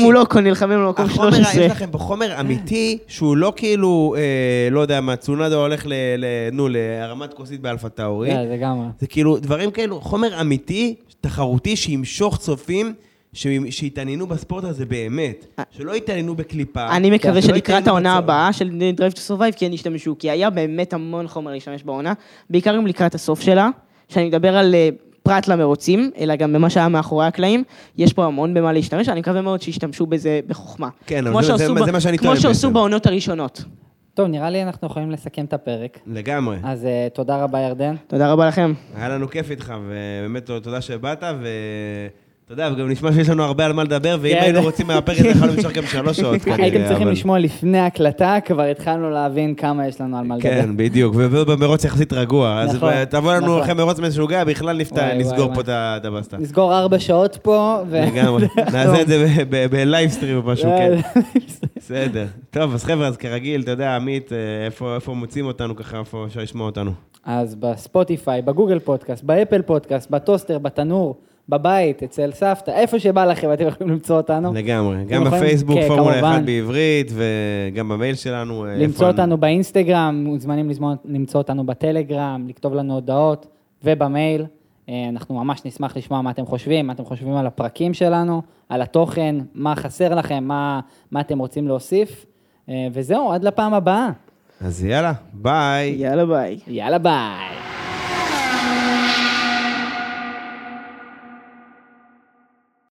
מולוקו נלחמים במקום החומר, 13. יש לכם פה חומר אמיתי, שהוא לא כאילו, אה, לא יודע מה, צונדה הולך ל... ל- נו, להרמת כוסית באלפה טאורי. לגמרי. זה כאילו דברים כאלו, חומר אמיתי, תחרותי, שימשוך צופים, ש- שיתעניינו בספורט הזה באמת. שלא יתעניינו בקליפה. אני מקווה שלקראת העונה. הבאה של Drive to Survive כן ישתמשו, כי היה באמת המון חומר להשתמש בעונה, בעיקר גם לקראת הסוף שלה, שאני מדבר על אה, פרט למרוצים, אלא גם במה שהיה מאחורי הקלעים, יש פה המון במה להשתמש, אני מקווה מאוד שישתמשו בזה בחוכמה. כן, אבל כמו זה- זה- שעשו זה ב- מה שאני כמו טוען שעשו בעצם. בעונות הראשונות. טוב, נראה לי אנחנו יכולים לסכם את הפרק. לגמרי. אז אה, תודה רבה, ירדן. תודה רבה לכם. היה לנו כיף איתך, ובאמת תודה שבאת, ואתה יודע, וגם נשמע שיש לנו הרבה על מה לדבר, ואם כן. היינו רוצים מהפרק יכולנו למשוך גם שלוש שעות כנראה. הייתם צריכים לשמוע לפני ההקלטה, כבר התחלנו להבין כמה יש לנו על מה לדבר. כן, בדיוק, ובמרוץ יחסית רגוע. אז נכון, תבוא לנו נכון. אחרי מרוץ משוגע, בכלל נפתח- וואי, נסגור פה. את הבסטה. נסגור ארבע שעות פה, ו... לגמרי. נעשה את זה ב livestream או משהו, כן. אה, בסדר. טוב, אז חבר'ה, אז כרגיל, אתה יודע, עמית, אה, איפה מוצאים אותנו ככה, איפה אפשר לשמוע אותנו? אז בספוטיפיי, בגוגל פודקאסט, באפל פודקאסט, בטוסטר, בתנור, בבית, אצל סבתא, איפה שבא לכם, אתם יכולים למצוא אותנו. לגמרי. גם בפייסבוק, כן, פורמולה כמובן. 1 בעברית, וגם במייל שלנו. אה, למצוא אותנו באינסטגרם, מוזמנים למצוא אותנו בטלגרם, לכתוב לנו הודעות, ובמייל. אה, אנחנו ממש נשמח לשמוע מה אתם חושבים, מה אתם חושבים על הפרקים שלנו, על התוכן, מה חסר לכם, מה, מה אתם רוצים להוסיף. אה, וזהו, עד לפעם הבאה. אז יאללה, ביי. יאללה ביי. יאללה ביי.